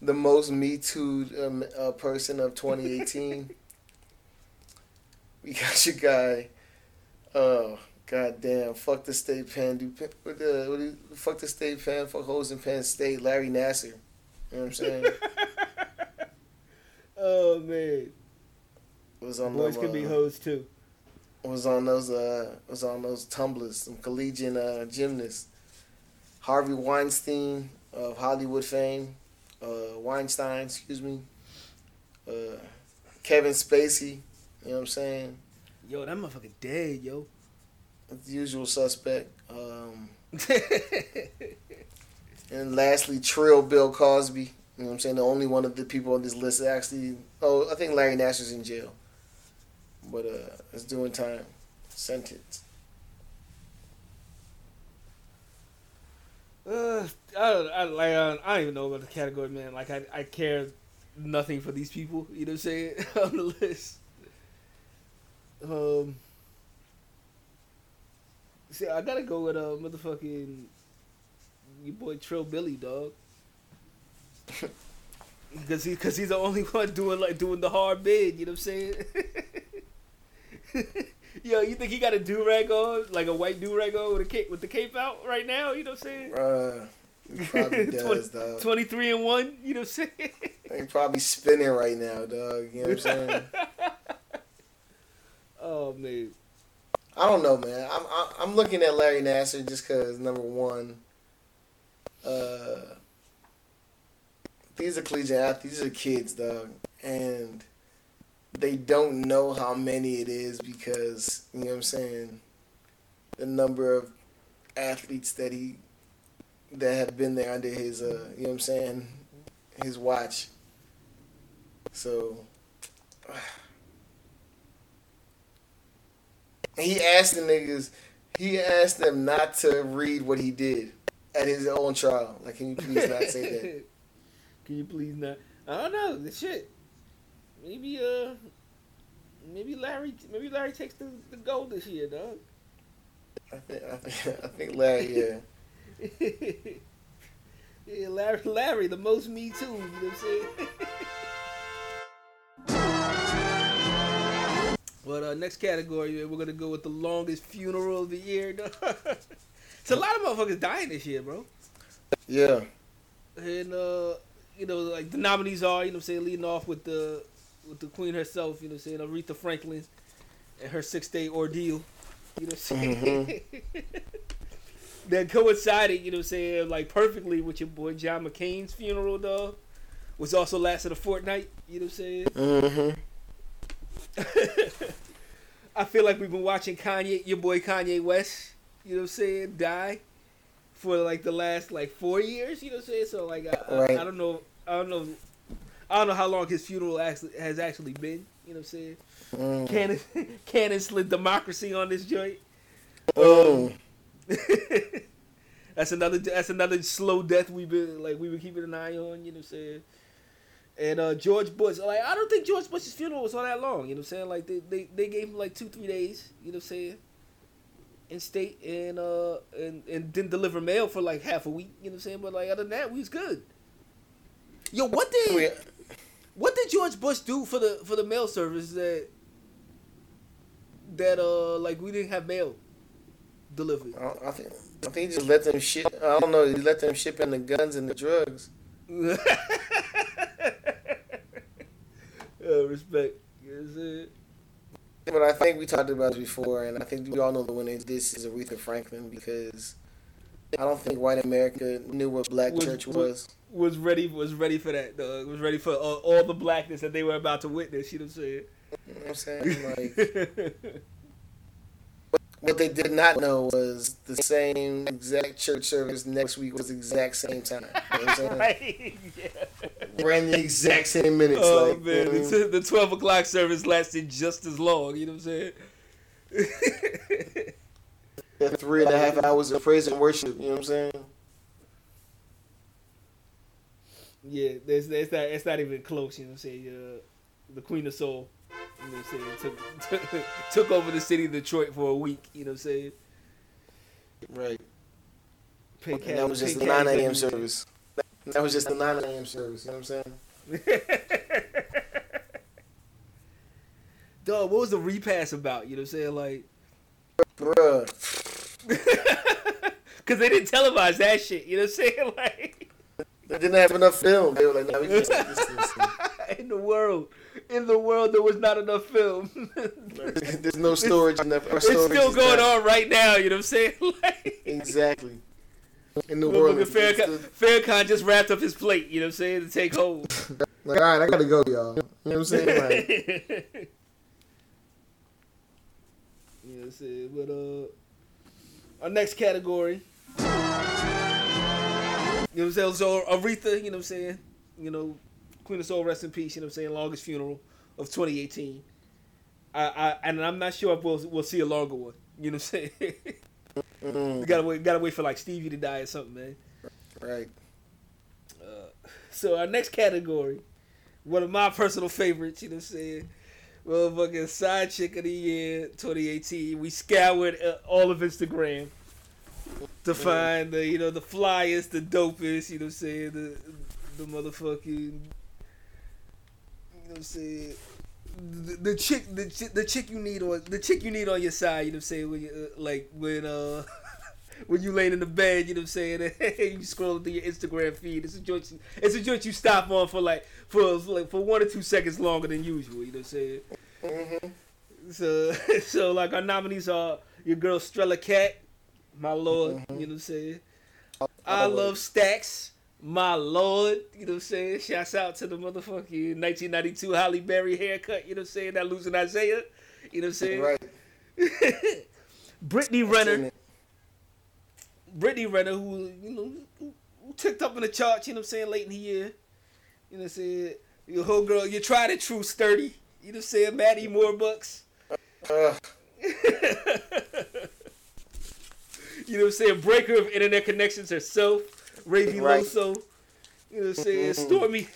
The most Me Too um, uh, person of 2018. we got your guy. Oh, goddamn. Fuck the state pen. Do, what the, what do fuck the state pen. Fuck hoes in Penn State. Larry Nassar. You know what I'm saying? oh man, was on boys them, can be uh, hoes too. was on those uh was on those tumblers, some collegiate uh, gymnasts. Harvey Weinstein of Hollywood fame, uh, Weinstein, excuse me. Uh, Kevin Spacey, you know what I'm saying? Yo, that motherfucker dead, yo. The usual suspect. Um, and lastly, Trill Bill Cosby. You know what I'm saying? The only one of the people on this list that actually. Oh, I think Larry Nash is in jail, but uh, is doing time, sentence. Uh, I I like I, don't even know about the category, man. Like I, I care nothing for these people. You know what I'm saying on the list. Um. See, I gotta go with uh motherfucking your boy Trill Billy, dog. Because he, cause he's the only one doing like doing the hard bid. You know what I'm saying? Yo, you think he got a do rag on, like a white do rag on with a cape with the cape out right now? You know what I'm saying? Bruh, he probably does, dog. Twenty three and one. You know what I'm saying? He probably spinning right now, dog. You know what I'm saying? oh man. I don't know, man. I'm I'm, I'm looking at Larry Nassar just because number one, uh, these are collegiate athletes. These are kids, dog, and they don't know how many it is because you know what I'm saying. The number of athletes that he that have been there under his uh, you know what I'm saying, his watch. So. he asked the niggas, he asked them not to read what he did at his own trial. Like, can you please not say that? Can you please not? I don't know. The shit. Maybe uh, maybe Larry, maybe Larry takes the, the gold this year, dog. I think, I think, I think Larry, yeah. yeah, Larry, Larry, the most me too. You know what I'm saying? But uh, next category, we're gonna go with the longest funeral of the year. dog. it's a lot of motherfuckers dying this year, bro. Yeah. And uh, you know, like the nominees are, you know, what I'm saying leading off with the with the queen herself, you know, what I'm saying Aretha Franklin and her six day ordeal. You know, what I'm saying that coincided, you know, what I'm saying like perfectly with your boy John McCain's funeral, though, which also lasted a fortnight. You know, what I'm saying. Mm-hmm. I feel like we've been watching Kanye, your boy Kanye West, you know what I'm saying, die for like the last like four years, you know what I'm saying? So like I, Right. I, I don't know I don't know I don't know how long his funeral actually has actually been, you know what I'm saying? Mm. Cannon Cannon slid democracy on this joint. Mm. that's another that's another slow death we've been like we've been keeping an eye on, you know what I'm saying? And uh, George Bush, like I don't think George Bush's funeral was all that long, you know what I'm saying? Like they, they, they gave him like two, three days, you know what I'm saying? In state and uh and, and didn't deliver mail for like half a week, you know what I'm saying? But like other than that, we was good. Yo, what did We- what did George Bush do for the for the mail service that that uh like we didn't have mail delivered? I, I think I think he just let them ship. I don't know. He let them ship in the guns and the drugs. uh, respect. You know what I'm saying? But I think we talked about it before, and I think we all know the winner. This is Aretha Franklin because I don't think white America knew what black Was- church was- was. Ready was ready for that, dog. Was ready for all, all the blackness that they were about to witness. You know what I'm You know what I'm saying? Like what they did not know was the same exact church service next week was the exact same time. You know saying? right? Yeah. Ran the exact same minutes. Oh like, man, you know, the, the twelve o'clock service lasted just as long. You know what I'm saying? three and a half hours of praise and worship. You know what I'm saying? Yeah, there's it's not it's not even close. You know what I'm saying? Uh, the Queen of Soul. You know what I'm saying? Took, took took over the city of Detroit for a week. You know what I'm saying? Right. Pay And that was just the cash 9 a.m. service. That was just the 9 a.m. service. You know what I'm saying? Dog, what was the repass about? You know what I'm saying? Like, Bruh. because they didn't televise that shit. You know what I'm saying? Like, They didn't have enough film. They were like, no, we can't take this. this- in the world, in the world, there was not enough film. There's no storage enough. Our it's still going on right now. You know what I'm saying? Like, Exactly. In the world. Farrakhan, Farrakhan just wrapped up his plate. You know what I'm saying? To take hold. Like, all right, I gotta go, y'all. You know what I'm saying? Like, you know what I'm saying? But uh, our next category. You know what I'm saying? So Aretha, you know what I'm saying? You know, Queen of Soul, rest in peace. You know what I'm saying? Longest funeral of 2018. I, I and I'm not sure if we'll we'll see a longer one. You know what I'm saying? we gotta wait, gotta wait for like Stevie to die or something, man. right. Uh, so our next category, one of my personal favorites, you know what I'm saying? Motherfucking side chick of the year 2018. We scoured uh, all of Instagram to find the, you know, the flyest, the dopest, you know what I'm saying? The the motherfucking you know what I'm saying? The, the chick, the, the chick you need on the chick you need on your side. You know what I'm saying? When you, uh, like when uh when you laying in the bed. You know what I'm saying? you scrolling through your Instagram feed. It's a joint. You, it's a joint you stop on for like for like for one or two seconds longer than usual. You know what I'm saying? Mm-hmm. So so like our nominees are your girl Strella Cat, my lord. Mhm. You know what I'm saying? I love Stacks. My lord, you know what I'm saying? Shouts out to the motherfucking 1992 Halle Berry haircut, you know what I'm saying? That losing Isaiah, you know what I'm saying? Right. Brittany Renner. Brittany Renner, who, you know, who, who ticked up in the charts, you know what I'm saying, late in the year. You know what I'm saying? Your whole girl, you tried it true, sturdy. You know what I'm saying? Maddie Moorbucks. Uh, You know what I'm saying? Breaker of internet connections herself, Ravy Right. Loso. You know what I'm saying? Stormy,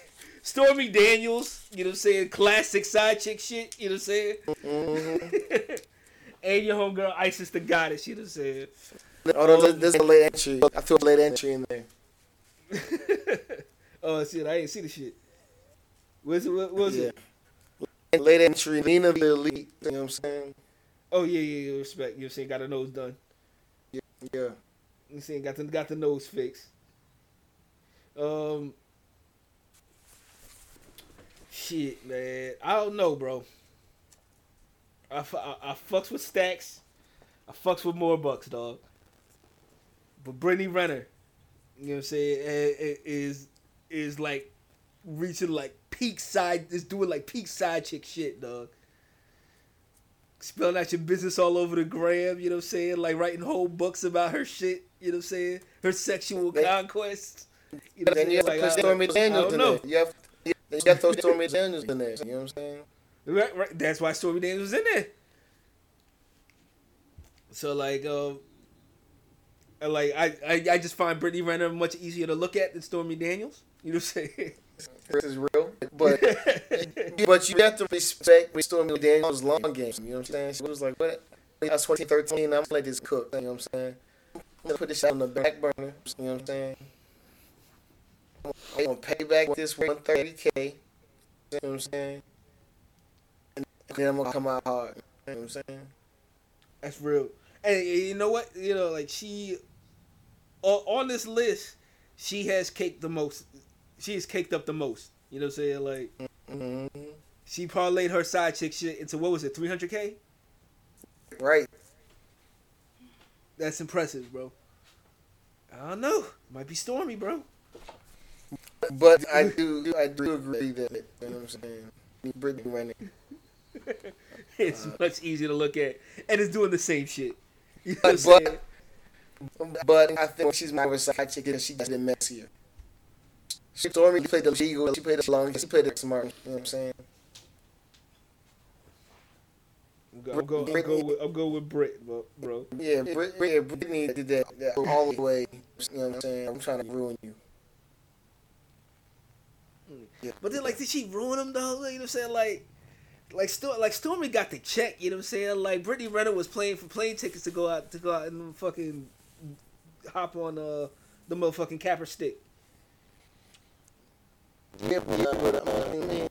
Stormy Daniels. You know what I'm saying? Classic side chick shit. You know what I'm saying? mhm. and your homegirl Isis the Goddess. You know what I'm saying? Oh, no, there's- a late entry. I feel a late entry in there. oh shit, I ain't see the shit. What's it? What was it? Late entry, Nina the Elite. You know what I'm saying? Oh yeah, yeah, yeah. Respect. You know what I'm saying? Got the nose done. Yeah. You saying? Got the got the nose fixed. Um. Shit, man. I don't know, bro. I, I, I fucks with stacks. I fucks with more bucks, dog. But Brittany Renner, you know what I'm saying, is is like reaching like peak side, is doing like peak side chick shit, dog. Spelling out your business all over the gram, you know what I'm saying? Like writing whole books about her shit, you know what I'm saying? Her sexual They- conquest. You know what I'm Then you saying? have to Like, put I- Stormy Daniels in there. You have, you have to Stormy Daniels in there. You know what I'm saying? Right, right. That's why Stormy Daniels was in there. So like, um, uh, like I, I, I just find Brittany Renner much easier to look at than Stormy Daniels. You know what I'm saying? This is real. But but you have to respect Stormy Daniels' long game. You know what I'm saying? She was like, what? I was 2013. I'm gonna let this cook. You know what I'm saying? I'm gonna put this shit on the back burner. You know what I'm saying? I'm gonna pay back this 130k. You know what I'm saying? And then I'm gonna come out hard. You know what I'm saying? That's real. And you know what? You know, like she on, on this list, she has caked the most. She has caked up the most. You know what I'm saying? Like hmm she parlayed her side chick shit into what was it, 300k? Right. That's impressive, bro. I don't know. Might be Stormy, bro. But I do I do agree that you know what I'm saying. Brittany Renner. it's Uh, much easier to look at, and it's doing the same shit. You know But-? But I think she's a side chick and she gets it messier. Stormy played the legal, she played the long, she played the smart. You know what I'm saying? I'm go, I'm go, I'm go with, I'm go with Brit, bro. bro. Yeah, Brit, yeah, Brittany did that, that all the way. You know what I'm saying? I'm trying to ruin you. Yeah. But then, like, did she ruin him though? You know what I'm saying? Like, like, Storm, like Stormy got the check. You know what I'm saying? Like, Brittany Renner was playing for plane tickets to go out to go out and fucking hop on uh the motherfucking capper stick. Uh, but I mean,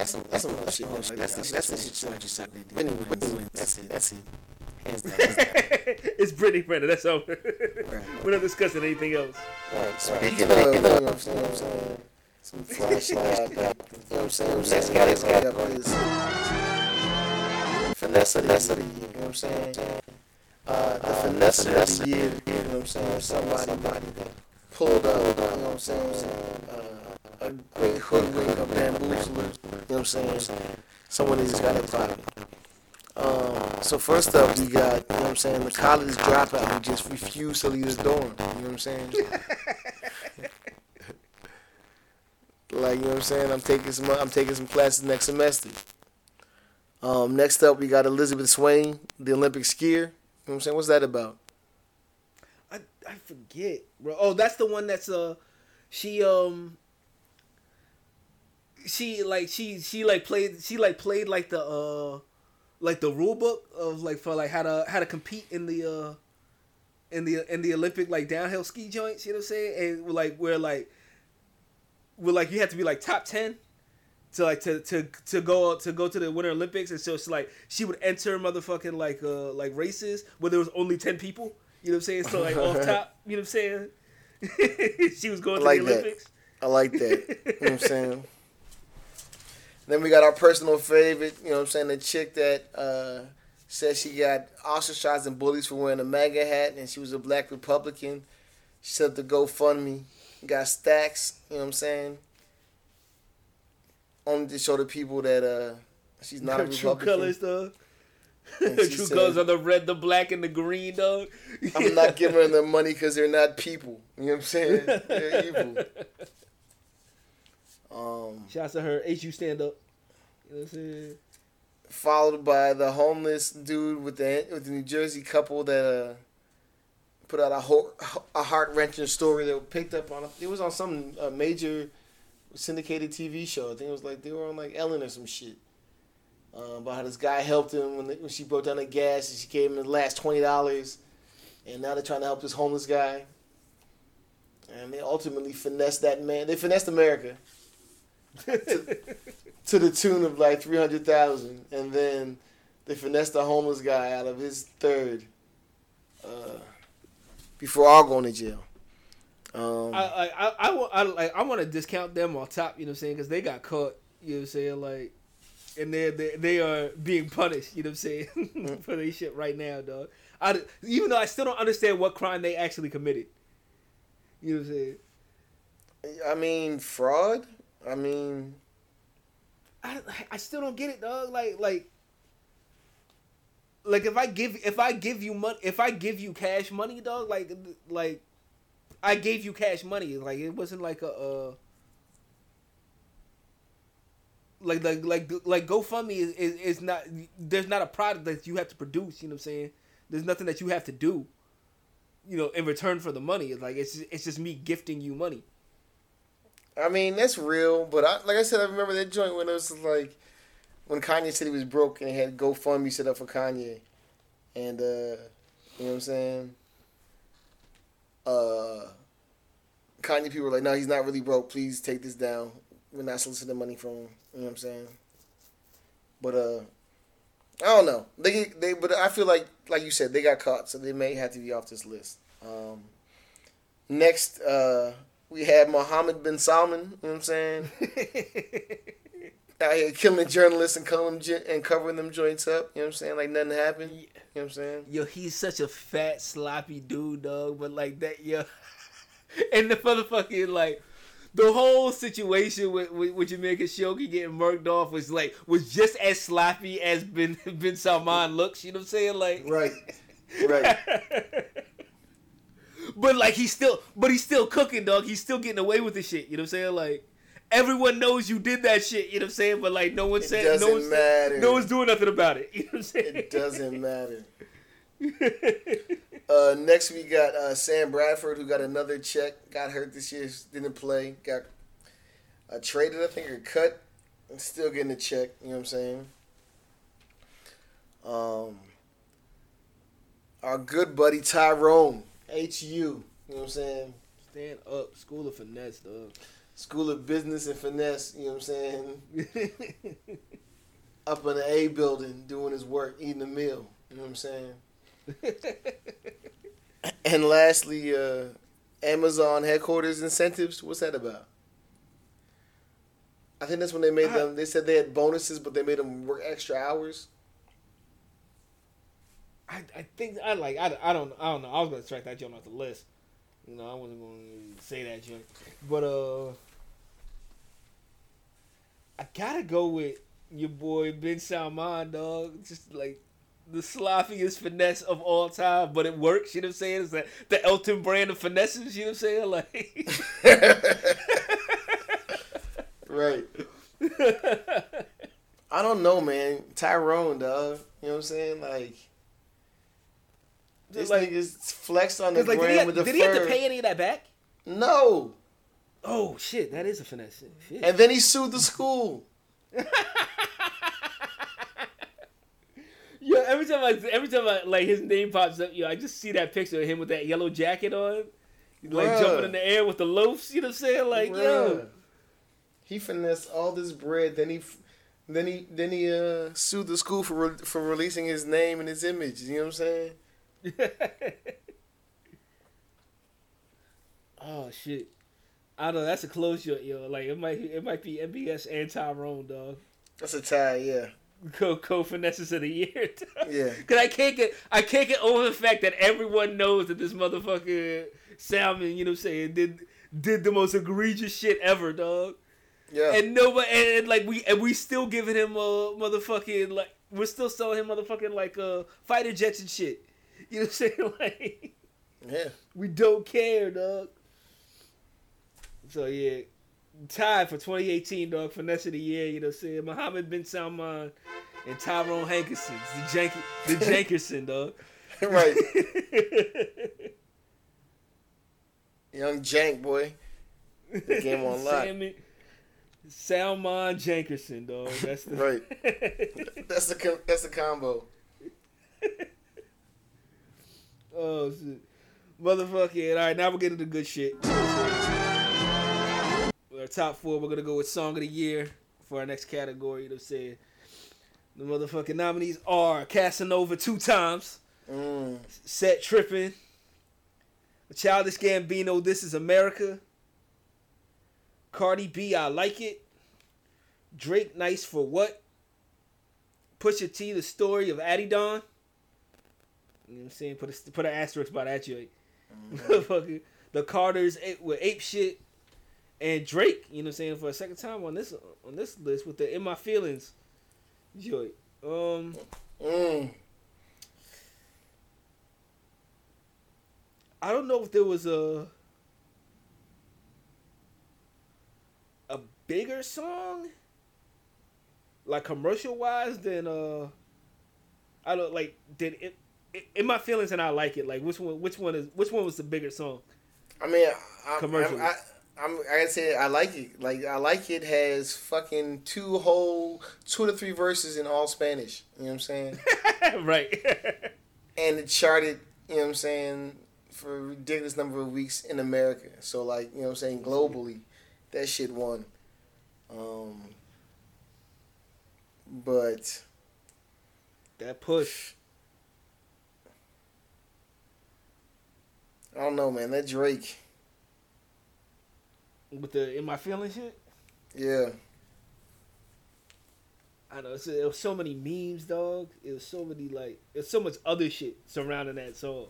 That's some, that's some other shit. That's, that's, the, that's the shit you that dick. Anyway, that's it. That's it. Hands down. Hands down. it's Brittany Renner. That's all. We're not discussing anything else. Speaking of, you know what I'm saying? Some flashlight, you know what I'm saying? That's got it's got this finesse of you know what I'm saying? Uh, the finesse of the year, you know what I'm saying? Somebody that pulled up, you know what I'm saying? Uh, a great hoodwink, a bamboozler, you know what I'm saying? Someone who's got it. Um, so first up, we got, you know what I'm saying, the college dropout who just refused to leave his dorm. You know what I'm saying? like, you know what I'm saying? I'm taking some, I'm taking some classes next semester. Um, next up, we got Elizabeth Swaney, the Olympic skier. What I'm saying? What's that about? I I forget, bro. Oh, that's the one that's uh, she um, she like she she like played she like played like the uh, like the rule book of like for like how to how to compete in the uh, in the in the Olympic like downhill ski joints. You know what I'm saying? And like where like where like you have to be like top ten to like to to to go to go to the Winter Olympics, and so it's like she would enter motherfucking like uh like races where there was only ten people. You know what I'm saying? So like off top, you know what I'm saying? she was going I to like the that. Olympics. I like that. you know what I'm saying? Then we got our personal favorite, you know what I'm saying, the chick that uh, said she got ostracized and bullies for wearing a MAGA hat and she was a black Republican. She set up the GoFundMe, got stacks, you know what I'm saying? Only to show the people that uh, she's not a Her Republican. true colors, dog. And Her she true said- colors are the red, the black, and the green, dog. I'm not giving them the money because they're not people. You know what I'm saying? They're evil. Um, Shouts to her. HU stand up. You know what I'm saying? followed by the homeless dude with the with the New Jersey couple that uh, put out a ho- a heart wrenching story that picked up on. It was on some uh, major syndicated TV show. I think it was like they were on like Ellen or some shit. Uh, about how this guy helped him when, when she broke down the gas and she gave him the last twenty dollars, and now they're trying to help this homeless guy. And they ultimately finessed that man. They finessed America to the tune of like three hundred thousand, and then they finessed the homeless guy out of his third uh, before all going to jail. Um, I I I, I, like, I want to discount them on top. You know what I'm saying? Because they got caught. You know what I'm saying? Like, and they they they are being punished. You know what I'm saying? For their shit right now, dog. I, even though I still don't understand what crime they actually committed. You know what I'm saying? I mean, fraud. I mean, I, I still don't get it, dog. Like like like if I give if I give you money if I give you cash money, dog, like like I gave you cash money. Like it wasn't like a uh like like like like GoFundMe is, is is not there's not a product that you have to produce, you know what I'm saying? There's nothing that you have to do, you know, in return for the money. It's like it's it's just me gifting you money. I mean that's real. But I, like I said, I remember that joint when it was like when Kanye said he was broke and had GoFundMe set up for Kanye, and uh, you know what I'm saying. Uh, Kanye people were like, "No, he's not really broke. Please take this down. We're not soliciting money from him." You know what I'm saying? But uh, I don't know. They they but I feel like like you said they got caught, so they may have to be off this list. Um, next, uh, we have Mohammed bin Salman. You know what I'm saying? Out here killing journalists and calling them and covering them joints up. You know what I'm saying? Like nothing happened. You know what I'm saying? Yo, he's such a fat, sloppy dude, dog. But like that, yo, and the motherfucking like the whole situation with with, with Jamal Khashoggi getting murked off was like was just as sloppy as Ben bin Salman looks. You know what I'm saying? Like, Right. Right. but like he's still, but he's still cooking, dog. He's still getting away with the shit. You know what I'm saying? Like. Everyone knows you did that shit, you know what I'm saying? But like no one It said no doesn't one's matter. no one's doing nothing about it. You know what I'm saying? It doesn't matter. Uh, next we got uh, Sam Bradford who got another check. Got hurt this year, didn't play. Got uh, traded, I think, or cut. And still getting a check. You know what I'm saying? Um, our good buddy Tyrone HU. You know what I'm saying? Stand up, school of finesse, dog. School of Business and Finesse. You know what I'm saying? Up in the A building, doing his work, eating a meal. You know what I'm saying? And lastly, uh, Amazon headquarters incentives. What's that about? I think that's when they made I- them. They said they had bonuses, but they made them work extra hours. I, I think I like I, I don't I don't know I was gonna strike that joint off the list. You know I wasn't gonna say that joint, but uh, I gotta go with your boy bin Salman, dog. Just like the sloppiest finesse of all time, but it works. You know what I'm saying? It's the, the Elton brand of finesses. You know what I'm saying? Like. right. I don't know, man. Tyrone, dog. You know what I'm saying? Like this Like- nigga's flexed on the like, have, with the did he have to pay any of that back? No. Oh shit, that is a finesse. Shit. And then he sued the school. Yeah, every time I every time I like his name pops up, yo, I just see that picture of him with that yellow jacket on, like Bruh. jumping in the air with the loafs. You know what I'm saying? Like, yo, he finessed all this bread. Then he, then he, then he uh sued the school for re- for releasing his name and his image. You know what I'm saying? oh shit. I don't know. That's a close shot, yo. Like it might it might be MBS and Tyrone, dog. That's a tie. Yeah, Co co finesses of the year. dog. yeah. Cause I can't get I can't get over the fact that everyone knows that this motherfucker Salmon, you know what I'm saying, did did the most egregious shit ever, dog. Yeah. And nobody and, and like we and we still giving him a motherfucking like we're still selling him motherfucking like uh fighter jets and shit. You know what I'm saying? Like yeah. we don't care, dog. So yeah. Tied for 2018, dog. Finesse of the year, you know what I'm saying? Mohammed bin Salman and Tyrone Hankerson. The Jank the Jankerson, dog. right. Young Jank boy. The game on lock. Salmon, Salman Jankerson, dog. That's the Right. That's the that's the combo. oh shit. Motherfucking. All right, now we're getting to good shit. Our top four, we're gonna go with song of the year for our next category. You know what I'm saying? The motherfucking nominees are Casanova two times, Mm. Set Trippin', Childish Gambino, This Is America, Cardi B, I Like It, Drake, Nice for What, Pusha T, The Story of Adidon. You know what I'm saying? Put a, put an asterisk by that joint. Motherfucker. the Carters with Ape Shit, and Drake, you know what I'm saying, for a second time on this on this list with the In My Feelings joint. Um, Mm. I don't know if there was a a bigger song, like commercial wise, than uh, I don't like did it. In my feelings, and I like it. Like which one? Which one is? Which one was the bigger song? I mean, I, Commercials. I, I, I'm, I gotta say, I like it. Like, I like it has fucking two whole, two to three verses in all Spanish. You know what I'm saying? right. and it charted, you know what I'm saying, for a ridiculous number of weeks in America. So, like, you know what I'm saying, globally, that shit won. Um, but, that push. I don't know, man. That Drake, with the in my feelings shit. yeah. I know it's, it was so many memes, dog. It was so many like it's so much other shit surrounding that song.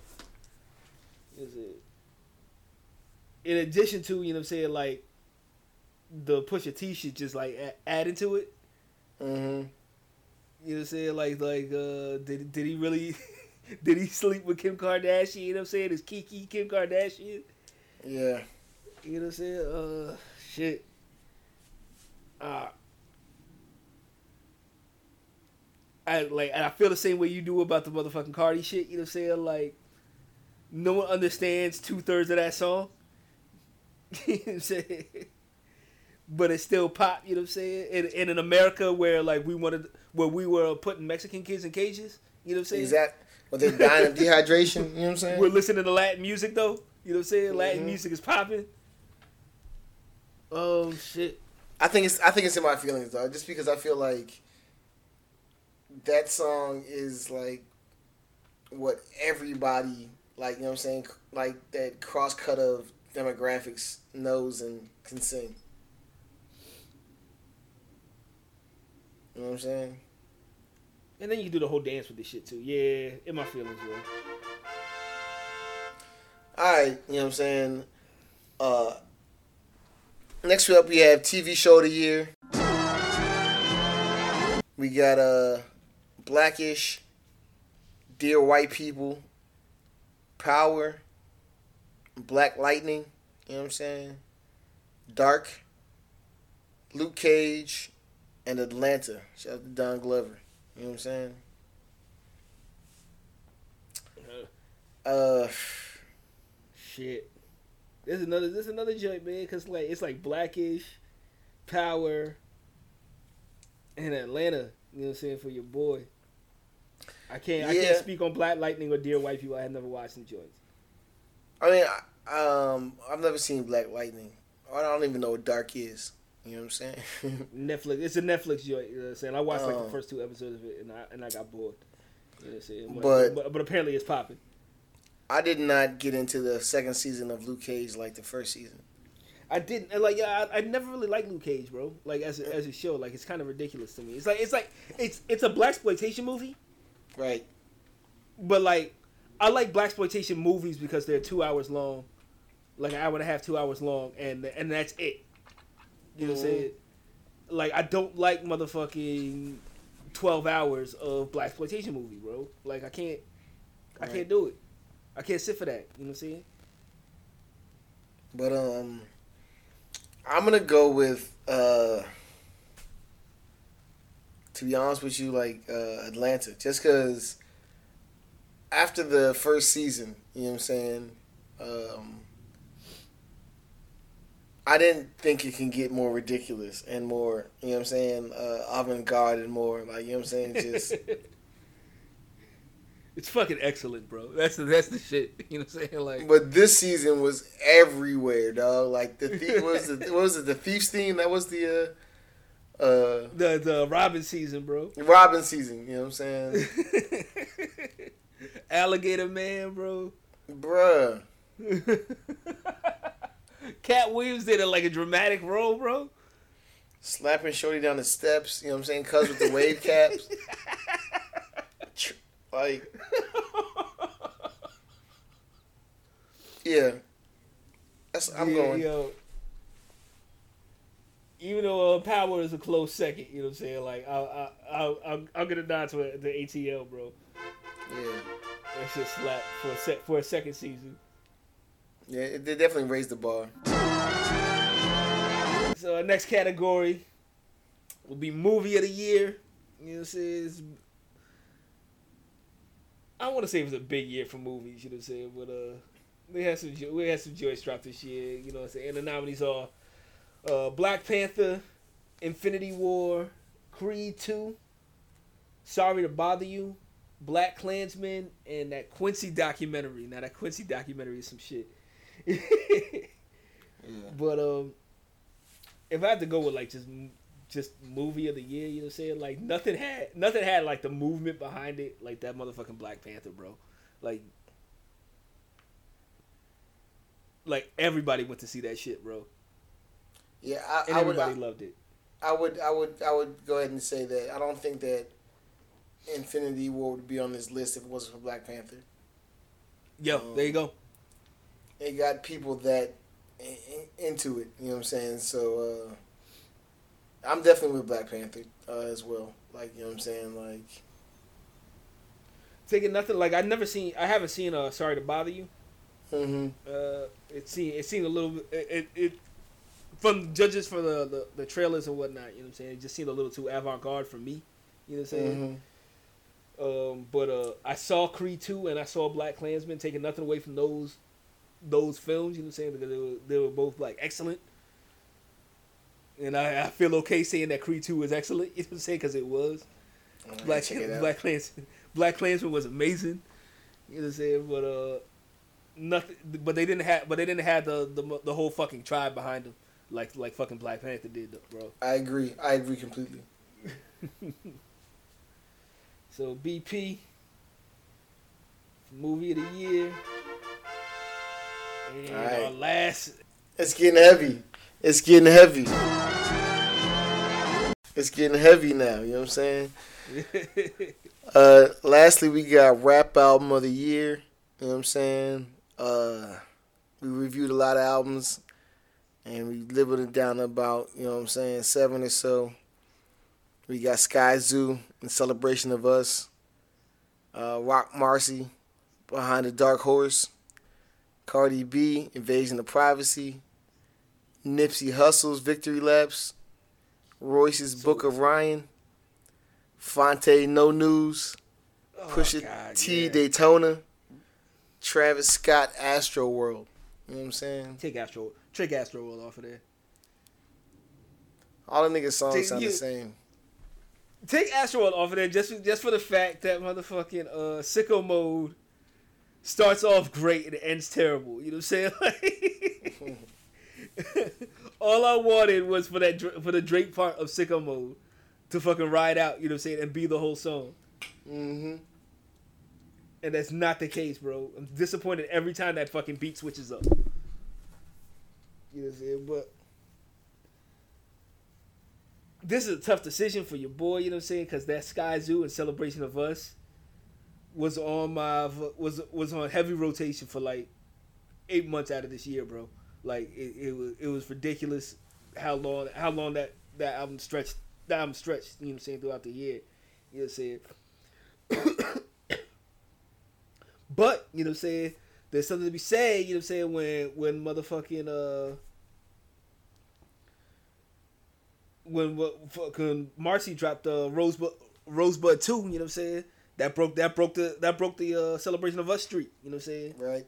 Is it? In addition to you know what I'm saying like the Pusha T shit, just like a- adding to it. Mm-hmm. You know what I'm saying? Like like uh did did he really did he sleep with Kim Kardashian? You know what I'm saying? Is Kiki Kim Kardashian? Yeah. You know what I'm saying? Uh shit. Uh I like and I feel the same way you do about the motherfucking Cardi shit, you know what I'm saying? Like no one understands two thirds of that song. you know what I'm saying? But it's still pop, you know what I'm saying? And, and in America where like we wanted where we were putting Mexican kids in cages, you know what I'm saying? Exact. But they're dying of dehydration. You know what I'm saying? We're listening to Latin music though. You know what I'm saying? Latin Mhm. music is popping. Oh shit. I think it's I think it's in my feelings though, just because I feel like that song is like what everybody like, you know what I'm saying, like that cross cut of demographics knows and can sing. You know what I'm saying? And then you do the whole dance with this shit too. Yeah, in my feelings, bro. All right, you know what I'm saying. Uh, next up, we have TV show of the year. We got uh, Blackish, Dear White People, Power, Black Lightning. You know what I'm saying. Dark, Luke Cage, and Atlanta. Shout out to Don Glover. You know what I'm saying. Uh. Shit. There's another. There's another joint, man. Cause like it's like Blackish, Power, and Atlanta. You know what I'm saying for your boy. I can't. I can't speak on Black Lightning or Dear White People. I have never watched them joints. I mean, I, um, I've never seen Black Lightning. I don't even know what Dark is. You know what I'm saying? Netflix. It's a Netflix joint. You know what I'm saying? I watched like Oh. the first two episodes of it, and I and I got bored. You know what I'm saying? But- but, but apparently it's popping. I did not get into the second season of Luke Cage like the first season. I didn't like yeah. I, I never really liked Luke Cage, bro. Like as a, as a show, like it's kind of ridiculous to me. It's like it's like it's it's a black exploitation movie, Right. but like I like black exploitation movies because they're two hours long, like an hour and a half, two hours long, and and that's it. You know what I'm Mhm. saying? Like I don't like motherfucking twelve hours of black exploitation movie, bro. Like I can't, I can't do it. I can't sit for that. You know what I'm saying? But um, I'm gonna go with uh. To be honest with you, like uh, Atlanta, just because after the first season, you know what I'm saying. Um, I didn't think it can get more ridiculous and more, you know what I'm saying, uh, avant-garde and more like, you know what I'm saying, just it's fucking excellent, bro. That's the that's the shit. You know what I'm saying? Like But this season was everywhere, dog. Like the thief what was the what was it the thief's theme? That was the uh, uh the the Robin season, bro. Robin season. You know what I'm saying, Alligator Man, bro. bruh? Katt Williams did it like a dramatic role, bro. Slapping Shorty down the steps. You know what I'm saying? Cuz with the wave caps. Like yeah, that's I'm Yeah, going. Yo. Even though uh, Power is a close second, you know what I'm saying? Like, I'll, I'll, I'll, I'll, I'll get a nod to the ATL, bro. Yeah, That shit slap for a sec for a second season. yeah. it- They definitely raised the bar. So our next category will be movie of the year. You know what I'm saying? It's- I want to say it was a big year for movies. You know what I'm saying? But uh, we had some we had some joys dropped this year. You know what I'm saying? And the nominees are uh, Black Panther, Infinity War, Creed Two, Sorry to Bother You, Black Klansman, and that Quincy documentary. Now that Quincy documentary is some shit. yeah. But um, if I had to go with like just just movie of the year, you know what I'm saying? Like nothing had nothing had like the movement behind it like that motherfucking Black Panther, bro. Like like everybody went to see that shit, bro. Yeah, I, And I would. everybody loved it. I would, I would, I would go ahead and say that I don't think that Infinity War would be on this list if it wasn't for Black Panther. Yo, Um, there you go. It got people that in, in- into it. You know what I'm saying? So uh, I'm definitely with Black Panther uh, as well. Like you know what I'm saying? Like Taking nothing like I never seen I haven't seen uh Sorry to Bother You. hmm Uh it seemed it seemed a little it, it, it from judges for the, the the trailers and whatnot, you know what I'm saying? It just seemed a little too avant garde for me. You know what I'm saying? hmm Um, but uh, I saw Creed two and I saw Black Klansman, taking nothing away from those those films. You know what I'm saying? Because they were they were both like excellent, and I, I feel okay saying that Creed two was excellent. You know what I'm saying? Because it was Black. Black Klansman. Black Klansman was amazing. You know what I'm saying? But uh, nothing. But they didn't have. But they didn't have the the, the whole fucking tribe behind them, like like fucking Black Panther did, bro. I agree. I agree completely. So BP movie of the year. And Alright. our last It's getting heavy. It's getting heavy. It's getting heavy now. You know what I'm saying? Uh, lastly, we got rap album of the year. You know what I'm saying? Uh, we reviewed a lot of albums, and we whittled it down to about you know what I'm saying seven or so. We got Skyzoo in celebration of us. Uh, Roc Marci, behind the Dark Horse. Cardi B, Invasion of Privacy. Nipsey Hussle's Victory Laps. Royce's Book of Ryan. Phonte No News. Pusha Oh, God, T yeah. Daytona, Travis Scott Astroworld. You know what I'm saying? Take Astro, take Astroworld off of there. All the niggas songs Dude, sound you- the same. take Astroworld off of there just just for the fact that motherfucking uh sicko mode starts off great and ends terrible. You know what I'm saying? Like, all I wanted was for that for the Drake part of sicko mode to fucking ride out. You know what I'm saying? And be the whole song. Mm-hmm. And that's not the case, bro. I'm disappointed every time that fucking beat switches up. You know what I'm saying? But this is a tough decision for your boy, you know what I'm saying? Because that Skyzoo and Celebration of Us was on my was was on heavy rotation for like eight months out of this year, bro. Like it, it was it was ridiculous how long how long that that album stretched that album stretched, you know what I'm saying, throughout the year. You know what I'm saying? but, you know what I'm saying, there's something to be said, you know what I'm saying, when when motherfucking uh when what fucking Marci dropped the uh, Rosebud Rosebud 2, you know what I'm saying? That broke that broke the that broke the uh, celebration of us street, you know what I'm saying? Right.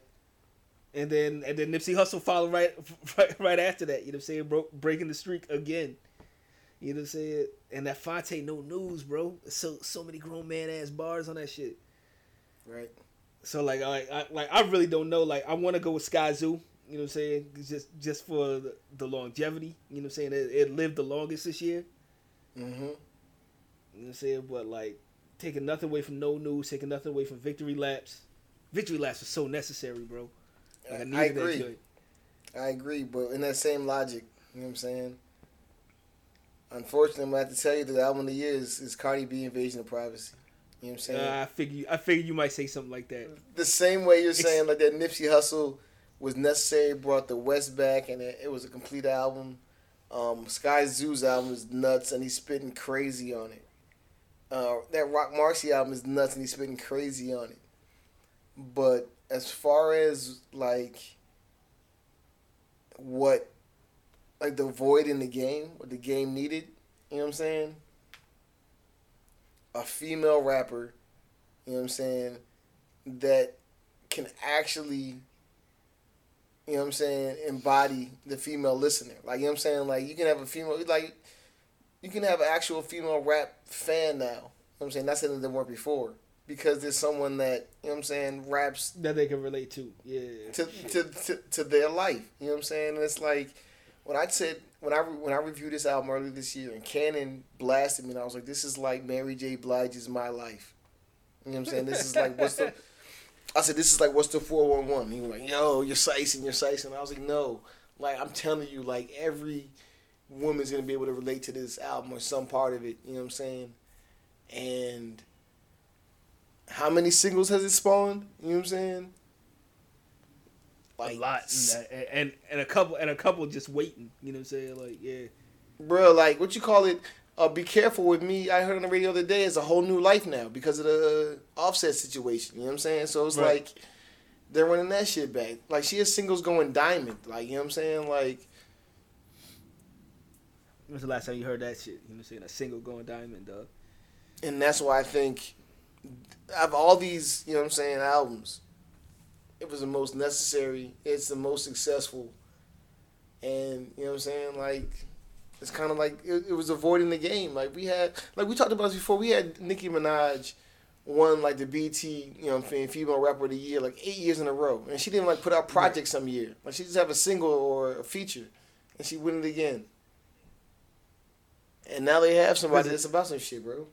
And then and then Nipsey Hussle followed right right, right after that, you know what I'm saying? Broke breaking the streak again. You know what I'm saying? And that Phonte no news, bro. So so many grown man ass bars on that shit. Right. So like I, I like I really don't know. Like I want to go with Skyzoo. You know what I'm saying? Just just for the, the longevity. You know what I'm saying? It, it lived the longest this year. Mm-hmm. You know what I'm saying? But like taking nothing away from no news, taking nothing away from victory laps. Victory laps was so necessary, bro. Like, I that agree. I agree, but in that same logic, you know what I'm saying? Unfortunately, I'm gonna have to tell you that the album of the year is, is Cardi B Invasion of Privacy. You know what I'm saying? Uh, I figure I figured you might say something like that. the same way you're saying like that Nipsey Hussle was necessary, brought the West back, and it, it was a complete album. Um, Skyzoo's album is nuts, and he's spitting crazy on it. Uh, that Roc Marci album is nuts, and he's spitting crazy on it. But as far as like what, like the void in the game, what the game needed, you know what I'm saying? A female rapper, you know what I'm saying, that can actually, you know what I'm saying, embody the female listener. Like, you know what I'm saying? Like, you can have a female, like, you can have an actual female rap fan now. You know what I'm saying? That's something that weren't before. Because there's someone that, you know what I'm saying, raps That they can relate to. Yeah. to, to, to, to their life. You know what I'm saying? And it's like when I said when I when I reviewed this album earlier this year and Cannon blasted me and I was like, this is like Mary J. Blige's My Life. You know what I'm saying? This is like what's the I said this is like what's the four one one? He was like, yo, you're sicing, you're sicing. I was like, no. Like I'm telling you, like every woman's gonna be able to relate to this album or some part of it. You know what I'm saying? And how many singles has it spawned? You know what I'm saying? a lot, and, and and a couple and a couple just waiting. You know what I'm saying? Like, yeah, bro, like what you call it? Uh, be careful with me. I heard on the radio the other day. It's a whole new life now because of the offset situation. You know what I'm saying? So it's Right. like they're running that shit back. Like she has singles going diamond. Like you know what I'm saying? Like when's the last time you heard that shit? You know what I'm saying? A single going diamond, dog. and that's why I think of all these, you know what I'm saying, albums, it was the most necessary. It's the most successful, and you know what I'm saying, like. It's kind of like it, it was avoiding the game. Like we had, like we talked about this before. We had Nicki Minaj won like the BT, you know, what I'm saying, female rapper of the year like eight years in a row, and she didn't like put out projects some year. Like she just have a single or a feature, and she win it again. And now they have somebody that's about some shit, bro.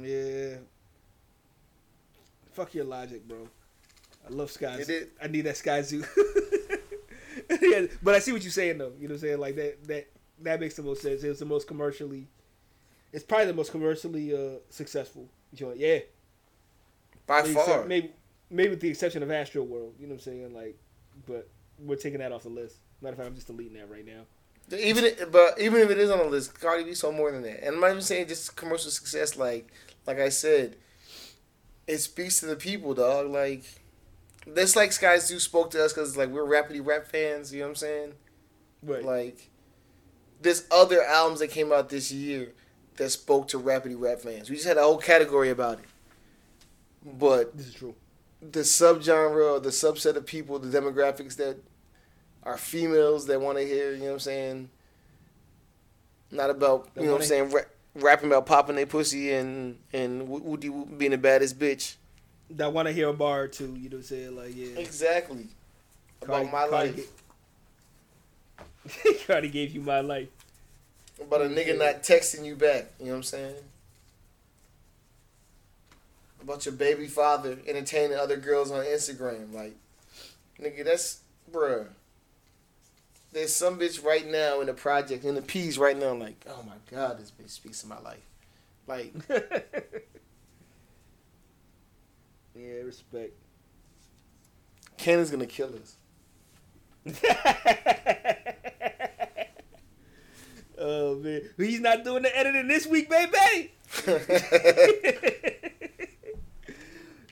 Yeah. Fuck your logic, bro. I love Sky. It I need that Skyzoo. yeah, but I see what you're saying though. You know what I'm saying? Like that that that makes the most sense. It's the most commercially. It's probably the most commercially uh, successful joint. Yeah. By Maybe, far. except- maybe maybe with the exception of Astroworld. You know what I'm saying? Like, but we're taking that off the list. Matter of fact, I'm just deleting that right now. Even if, but even if it is on the list, Cardi B sold more than that. And I'm not even saying just commercial success. Like like I said, it speaks to the people, dog. Like this, like Skyzoo spoke to us because like we're rapidly rap fans. You know what I'm saying? Right. Like there's other albums that came out this year that spoke to rapidly rap fans. We just had a whole category about it. But this is true. the subgenre or the subset of people, the demographics that are females that want to hear, you know what I'm saying? Not about you know what I'm saying, rapping about popping their pussy and and Wo- Woody being the baddest bitch. That want to hear a bar or two. You know what I'm saying? Like yeah. Exactly. Cardi- About my Cardi life. ga- Cardi gave you my life. About a nigga not texting you back. You know what I'm saying? About your baby father entertaining other girls on Instagram. Like, nigga, that's bruh. There's some bitch right now in the project, in the P's right now, like, oh my god, this bitch speaks to my life. Like, yeah, respect. Cannon's gonna kill us. oh man, he's not doing the editing this week, baby.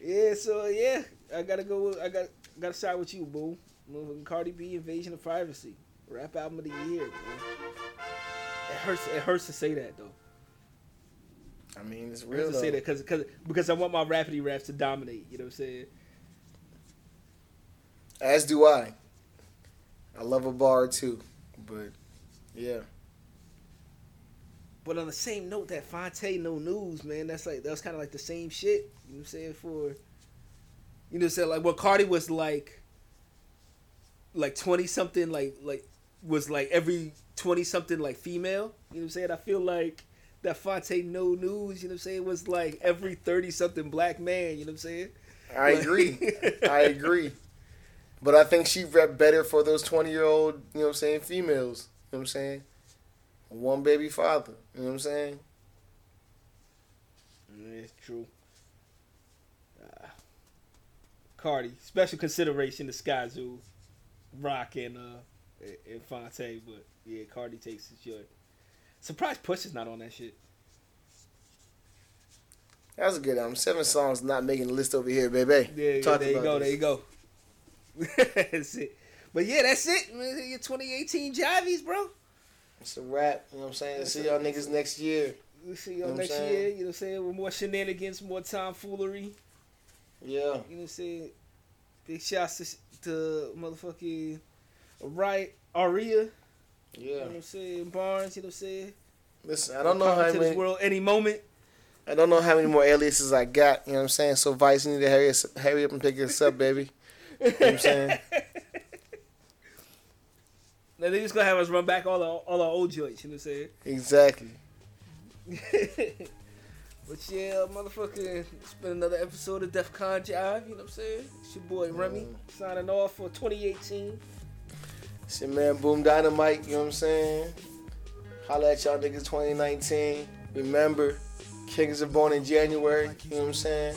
yeah, so yeah, I gotta go. With, I got gotta side with you, boo. Motherfucking Cardi B, Invasion of Privacy, rap album of the year. Man. It hurts. It hurts to say that though. I mean, it's It real hurts to say that because because because I want my rapidy raps to dominate. You know what I'm saying? As do I. I love a bar too, but yeah. But on the same note, that Phonte no news, man, that's like that was kind of like the same shit. You know what I'm saying? For you know, what I'm saying like what Cardi was like, like twenty something, like like was like every twenty something like female. You know what I'm saying? I feel like that Phonte no news. You know what I'm saying? Was like every thirty something black man. You know what I'm saying? I Like- agree. I agree. But I think she rep better for those 20 year old, you know what I'm saying, females. You know what I'm saying? One baby father. You know what I'm saying? Yeah, it's true. Uh, Cardi, special consideration to Sky Zoo, Roc, and uh and Phonte, but yeah, Cardi takes his joint. Surprise Push is not on that shit. That was a good album. Seven songs not making the list over here, baby. Yeah, yeah there you go, this. there you go. that's it. But yeah, that's it. Man, your 2018 Jivies, bro. It's a wrap. You know what I'm saying? See y'all niggas next year. We'll see You y'all know next saying? year. You know what I'm saying? With more shenanigans, more tomfoolery. Yeah. You know what I'm saying? Big shouts to, to motherfucking right Aria. Yeah. You know what I'm saying? Barnes, you know what I'm saying? Listen, I don't know how many world any moment. I don't know how many more aliases I got, you know what I'm saying? So Vice, you need to hurry, hurry up and pick us up, baby. You know what I'm saying? Now they just gonna have us run back all our all our old joints, you know what I'm saying? Exactly. but yeah, motherfucker, it's been another episode of DefCon Jive, you know what I'm saying? It's your boy Remy signing off for 2018. It's your man Boom Dynamite, you know what I'm saying? Holla at y'all niggas 2019. Remember, kings are born in January, you know what I'm saying?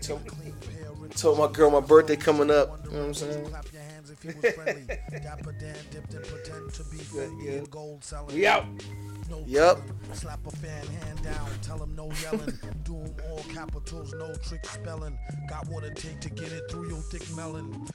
told, told my girl my birthday coming up, you know what I'm saying? Clap your hands if you was friendly. Dapper Dan dipped and pretend to be Fendi yeah. selling. We out. No Yup. telling. Slap a fan hand down, tell him no yelling. Do 'em all capitals, no trick spelling. Got what it take to get it through your thick melon.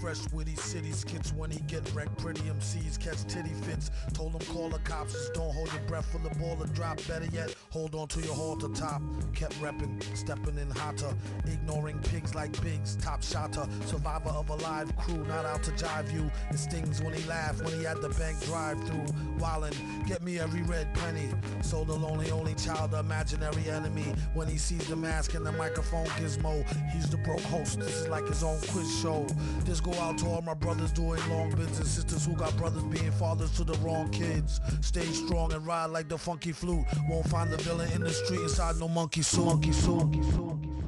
Fresh witty city skits when he get wrecked. Pretty MCs catch titty fits. Told him call the cops, just don't hold your breath for the ball to drop. Better yet, hold on to your halter top. Kept reppin', stepping in hotter. Ignoring pigs like bigs, top shotter. Survivor of a live crew, not out to jive you. It stings when he laugh when he at the bank drive through. Wildin', get me every red penny. So the lonely only child, the imaginary enemy. When he sees the mask and the microphone gizmo, he's the broke host. This is like his own quiz show. This go out to all my brothers doing long bids and sisters who got brothers being fathers to the wrong kids. Stay strong and ride like the funky flute. Won't find the villain in the street inside no monkey suit. Monkey suit. Monkey suit.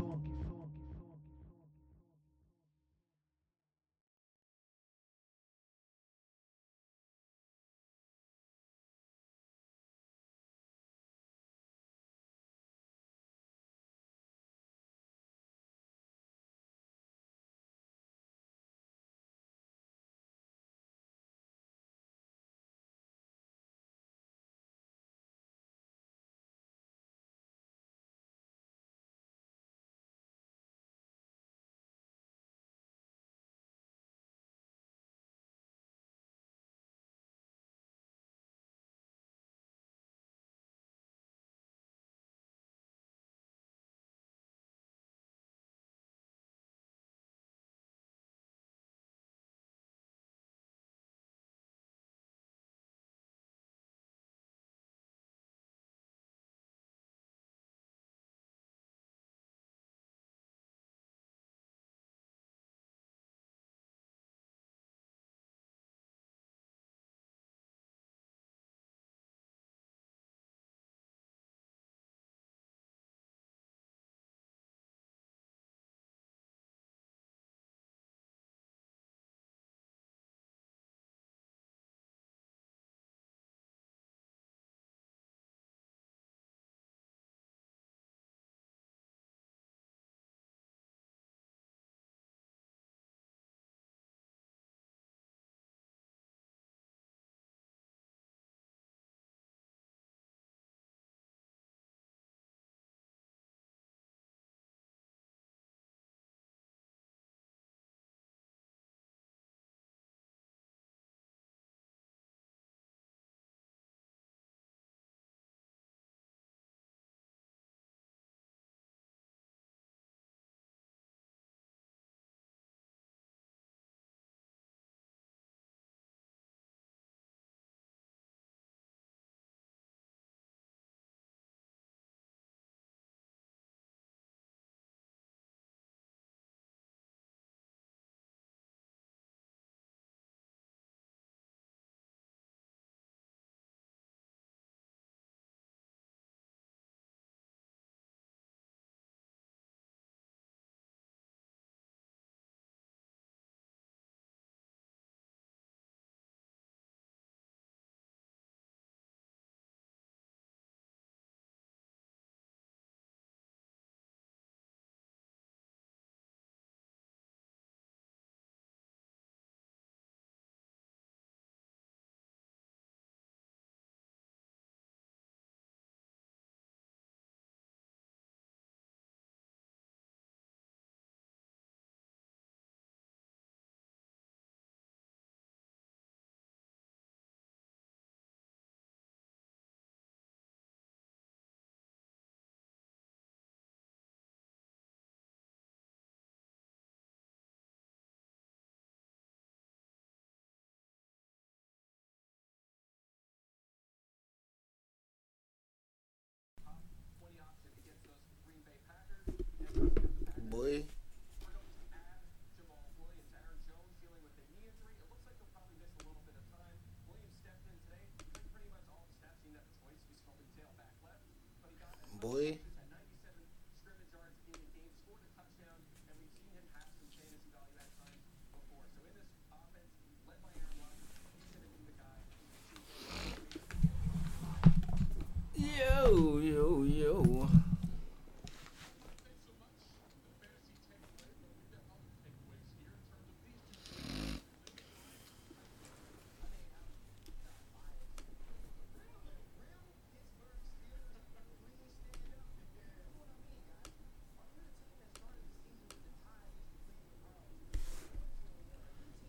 boy.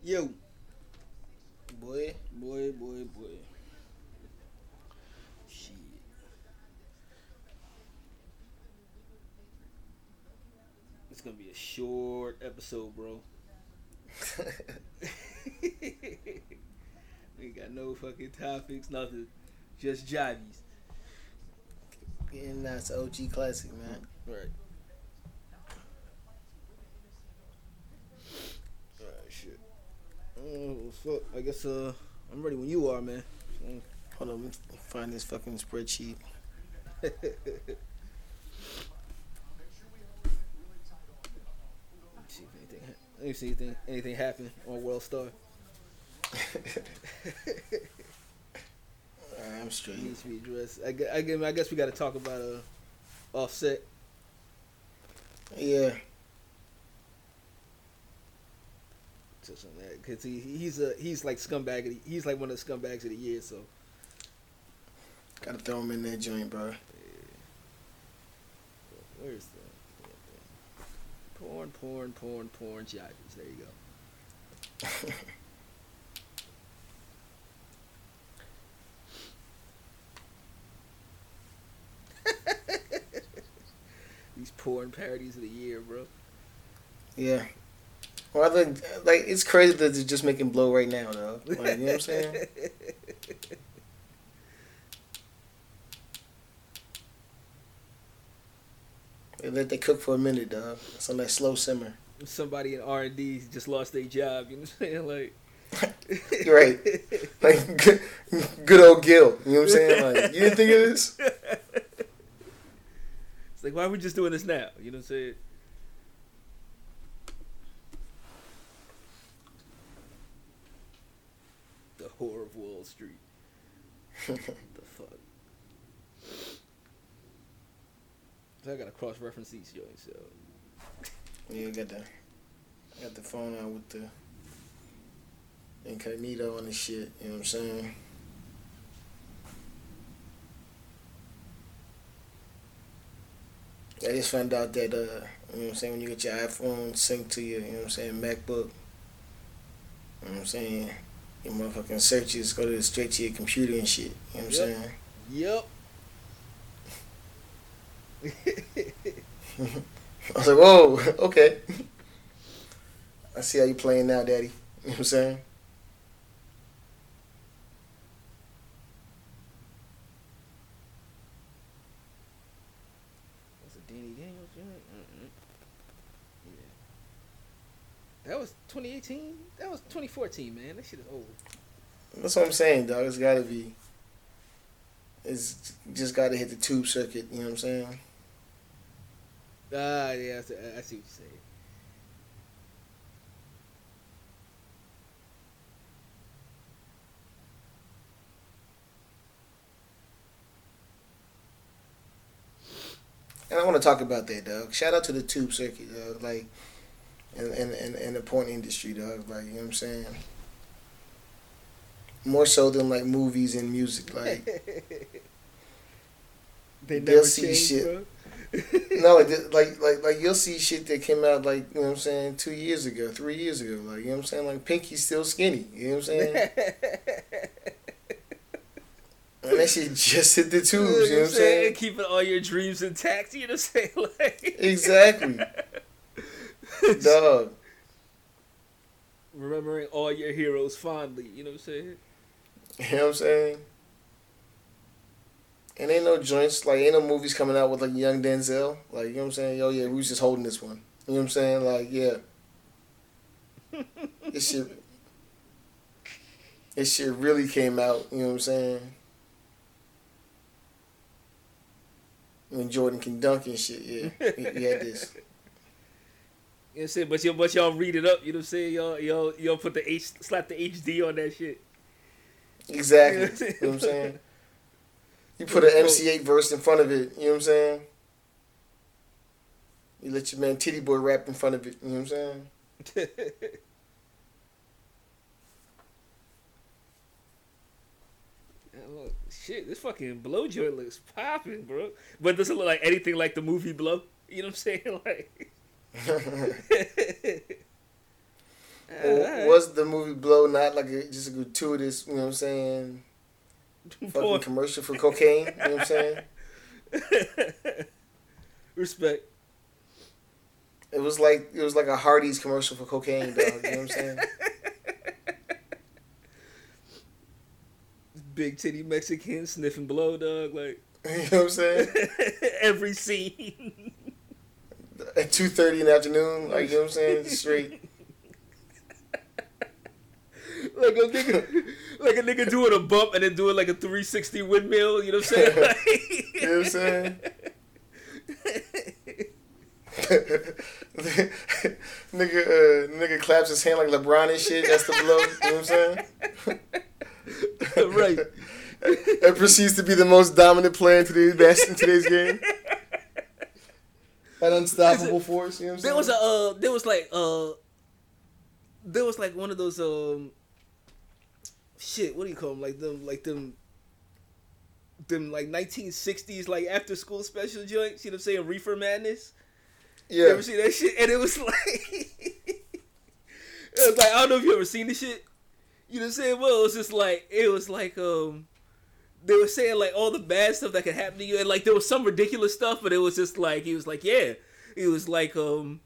Yo, Boy. boy, boy, boy. Shit. It's gonna be a short episode, bro. we got no fucking topics, nothing. Just Jivies. Getting that's OG classic, man. Right. Alright, shit. Oh, fuck. I guess, uh, I'm ready when you are, man. Hold on, let me find this fucking spreadsheet. see if anything, ha- let me see anything, anything happen on World Star. I'm straight. needs to be addressed. I, I, I guess we got to talk about uh, Offset. Yeah. Touch on that because he he's a he's like scumbag. Of the, he's like one of the scumbags of the year. So Gotta throw him in that joint, bro. where's the porn, porn, porn, porn, jivers? There you go. These porn parodies of the year, bro. Yeah. Well, I think, like, it's crazy that they're just making blow right now, though. Like, you know what I'm saying? They let they cook for a minute, dog. It's on that slow simmer. Somebody in R and D just lost their job. You know what I'm saying? Like, You're right. Like, good, good old Gil. You know what I'm saying? Like, you didn't think of this? It's like, why are we just doing this now? You know what I'm saying? The horror of Wall Street. the fuck? So I gotta cross reference these joints, so. Yeah, got the got the phone out with the incognito on the shit. You know what I'm saying? I just found out that uh, you know what I'm saying when you get your iPhone synced to your, you know what I'm saying, MacBook. You know what I'm saying? Your motherfucking searches go to straight to your computer and shit. You know what I'm Yep. saying? Yep. I was like, whoa, okay. I see how you playing now, Daddy. You know what I'm saying? Was it Dani Daniels joint? Mm-mm. Yeah. That was 2018. That was 2014, man. That shit is old. That's what I'm saying, dog. It's gotta be. It's just gotta hit the tube circuit. You know what I'm saying? Ah, yeah, I see, I see what you're saying. And I want to talk about that, dog. Shout out to the tube circuit, dog. Like, and and and, and the porn industry, dog. Like, you know what I'm saying? More so than like movies and music. Like, they They'll never see changed, shit. bro. no, like, like like like you'll see shit that came out like you know what I'm saying two years ago, three years ago. Like, you know what I'm saying? Like, Pinky's still skinny. You know what I'm saying? and that shit just hit the tubes. You know what I'm saying? Keeping all your dreams intact. You know what I'm saying? Like, Exactly, dog. Remembering all your heroes fondly. You know what I'm saying? You know what I'm saying? And ain't no joints, like ain't no movies coming out with like young Denzel. Like, you know what I'm saying? Yo, yeah, we was just holding this one. You know what I'm saying? Like, yeah. this shit. It shit really came out. You know what I'm saying? When Jordan can dunk and shit, yeah, he, he had this. You know what I'm saying? But y'all, but y'all read it up. You know what I'm saying? Y'all, y'all, y'all put the H, slap the HD on that shit. Exactly. you know what I'm saying? You put an MC Eiht verse in front of it. You know what I'm saying? You let your man Titty Boy rap in front of it. You know what I'm saying? Look, shit, this fucking blow joint looks popping, bro. But doesn't look like anything like the movie Blow. You know what I'm saying? Like, Was the movie Blow not like a, just a gratuitous, you know what I'm saying? Fucking commercial for cocaine. You know what I'm saying? Respect. It was like it was like a Hardee's commercial for cocaine, dog. You know what I'm saying? Big titty Mexican sniffing blow, dog. Like You know what I'm saying? every scene. At two thirty in the afternoon, like you know what I'm saying? Straight. like a nigga, like a nigga doing a bump and then doing like a 360 windmill. You know what I'm saying? Like, You know what I'm saying? nigga, uh, nigga claps his hand like LeBron and shit. That's the blow. You know what I'm saying? right. and proceeds to be the most dominant player in today's best in today's game. That unstoppable force. You know what I'm saying? There was a uh, there was like uh, there was like one of those um, shit. What do you call them? Like them, like them, them like 1960s like after school special joints. You know what I'm saying? Reefer Madness. You yeah. ever see that shit? And it was like, it was like I don't know if you ever seen this shit. You know what I'm saying? Well, it was just like it was like um, they were saying like all the bad stuff that could happen to you, and like there was some ridiculous stuff, but it was just like he was like, yeah, it was like um,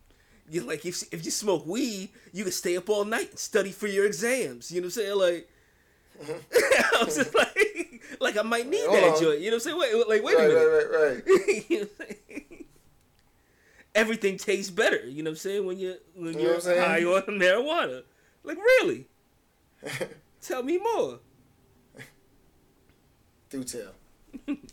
you like if if you smoke weed, you can stay up all night and study for your exams. You know what I'm saying? Like. I was just like, like I might need Hold that on. joint. You know what I'm saying? Wait, like wait right, a minute. right, right, right. You know what I'm saying? Everything tastes better, you know what I'm saying, when you when You you're what I'm saying? high on marijuana. Like really? Tell me more.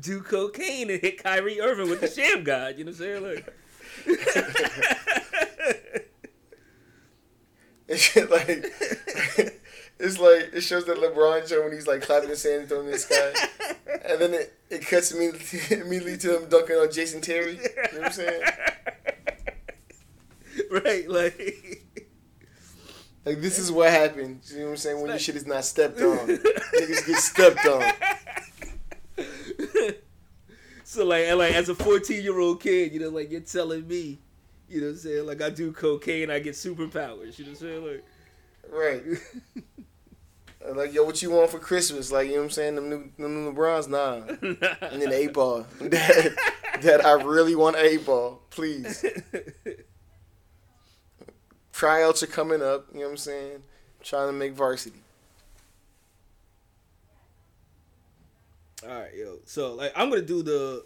Do cocaine and hit Kyrie Irving with the Shammgod, you know what I'm saying? Like It's like it's like it shows that LeBron show when he's like clapping his hand and throwing in the sky, and then it, it cuts immediately, immediately to him dunking on Jason Terry. You know what I'm saying? right, like Like this is what happens. You know what I'm saying? When your shit is not stepped on, niggas get stepped on. So like, and like as a 14 year old kid, you know, like you're telling me, you know what I'm saying? Like I do cocaine, I get superpowers. You know what I'm saying? Like Right. Like, yo, what you want for Christmas? Like, you know what I'm saying? Them new, them new LeBrons? Nah. And then eight ball. Dad, Dad, I really want an eight ball. Please. Tryouts are coming up. You know what I'm saying? trying to make varsity. All right, yo. So like, I'm gonna do the,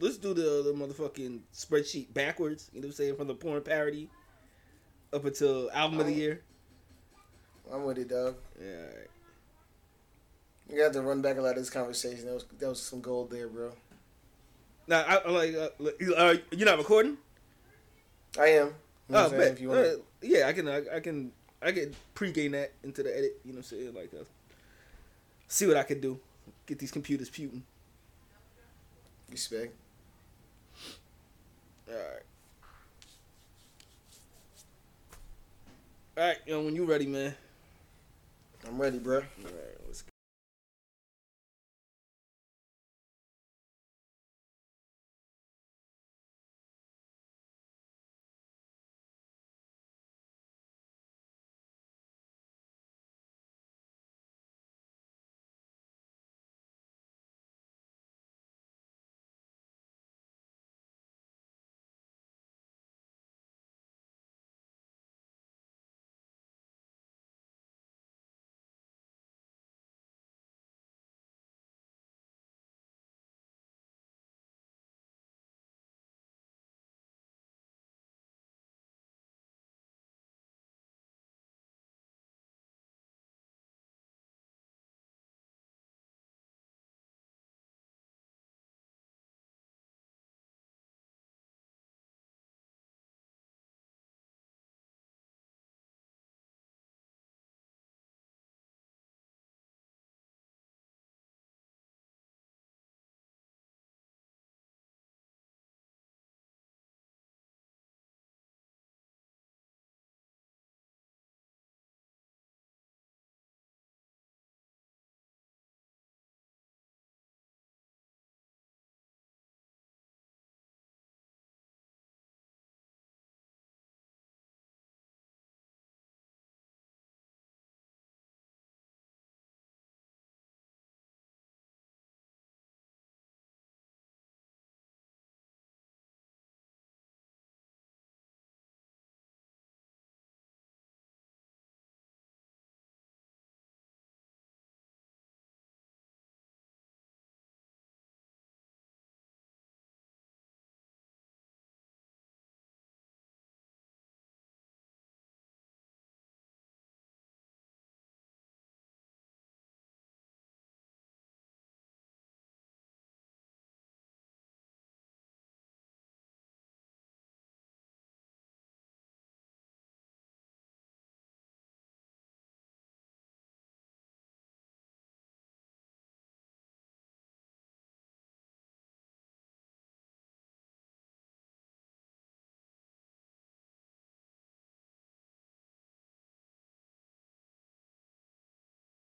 let's do the the motherfucking spreadsheet backwards. You know what I'm saying? From the porn parody up until album of the year. I'm with it, dog. Yeah. All right. We got to run back a lot of this conversation. That was that was some gold there, bro. Now, I, I'm like, uh, uh, you're not recording? I am. You know what Oh, I'm bet. If you want Uh, yeah, I can, I, I can, I can pregame that into the edit. You know what I'm saying? Like, uh, see what I can do. Get these computers puting. respect. All right. All right, yo, when you ready, man. I'm ready, bro. All right.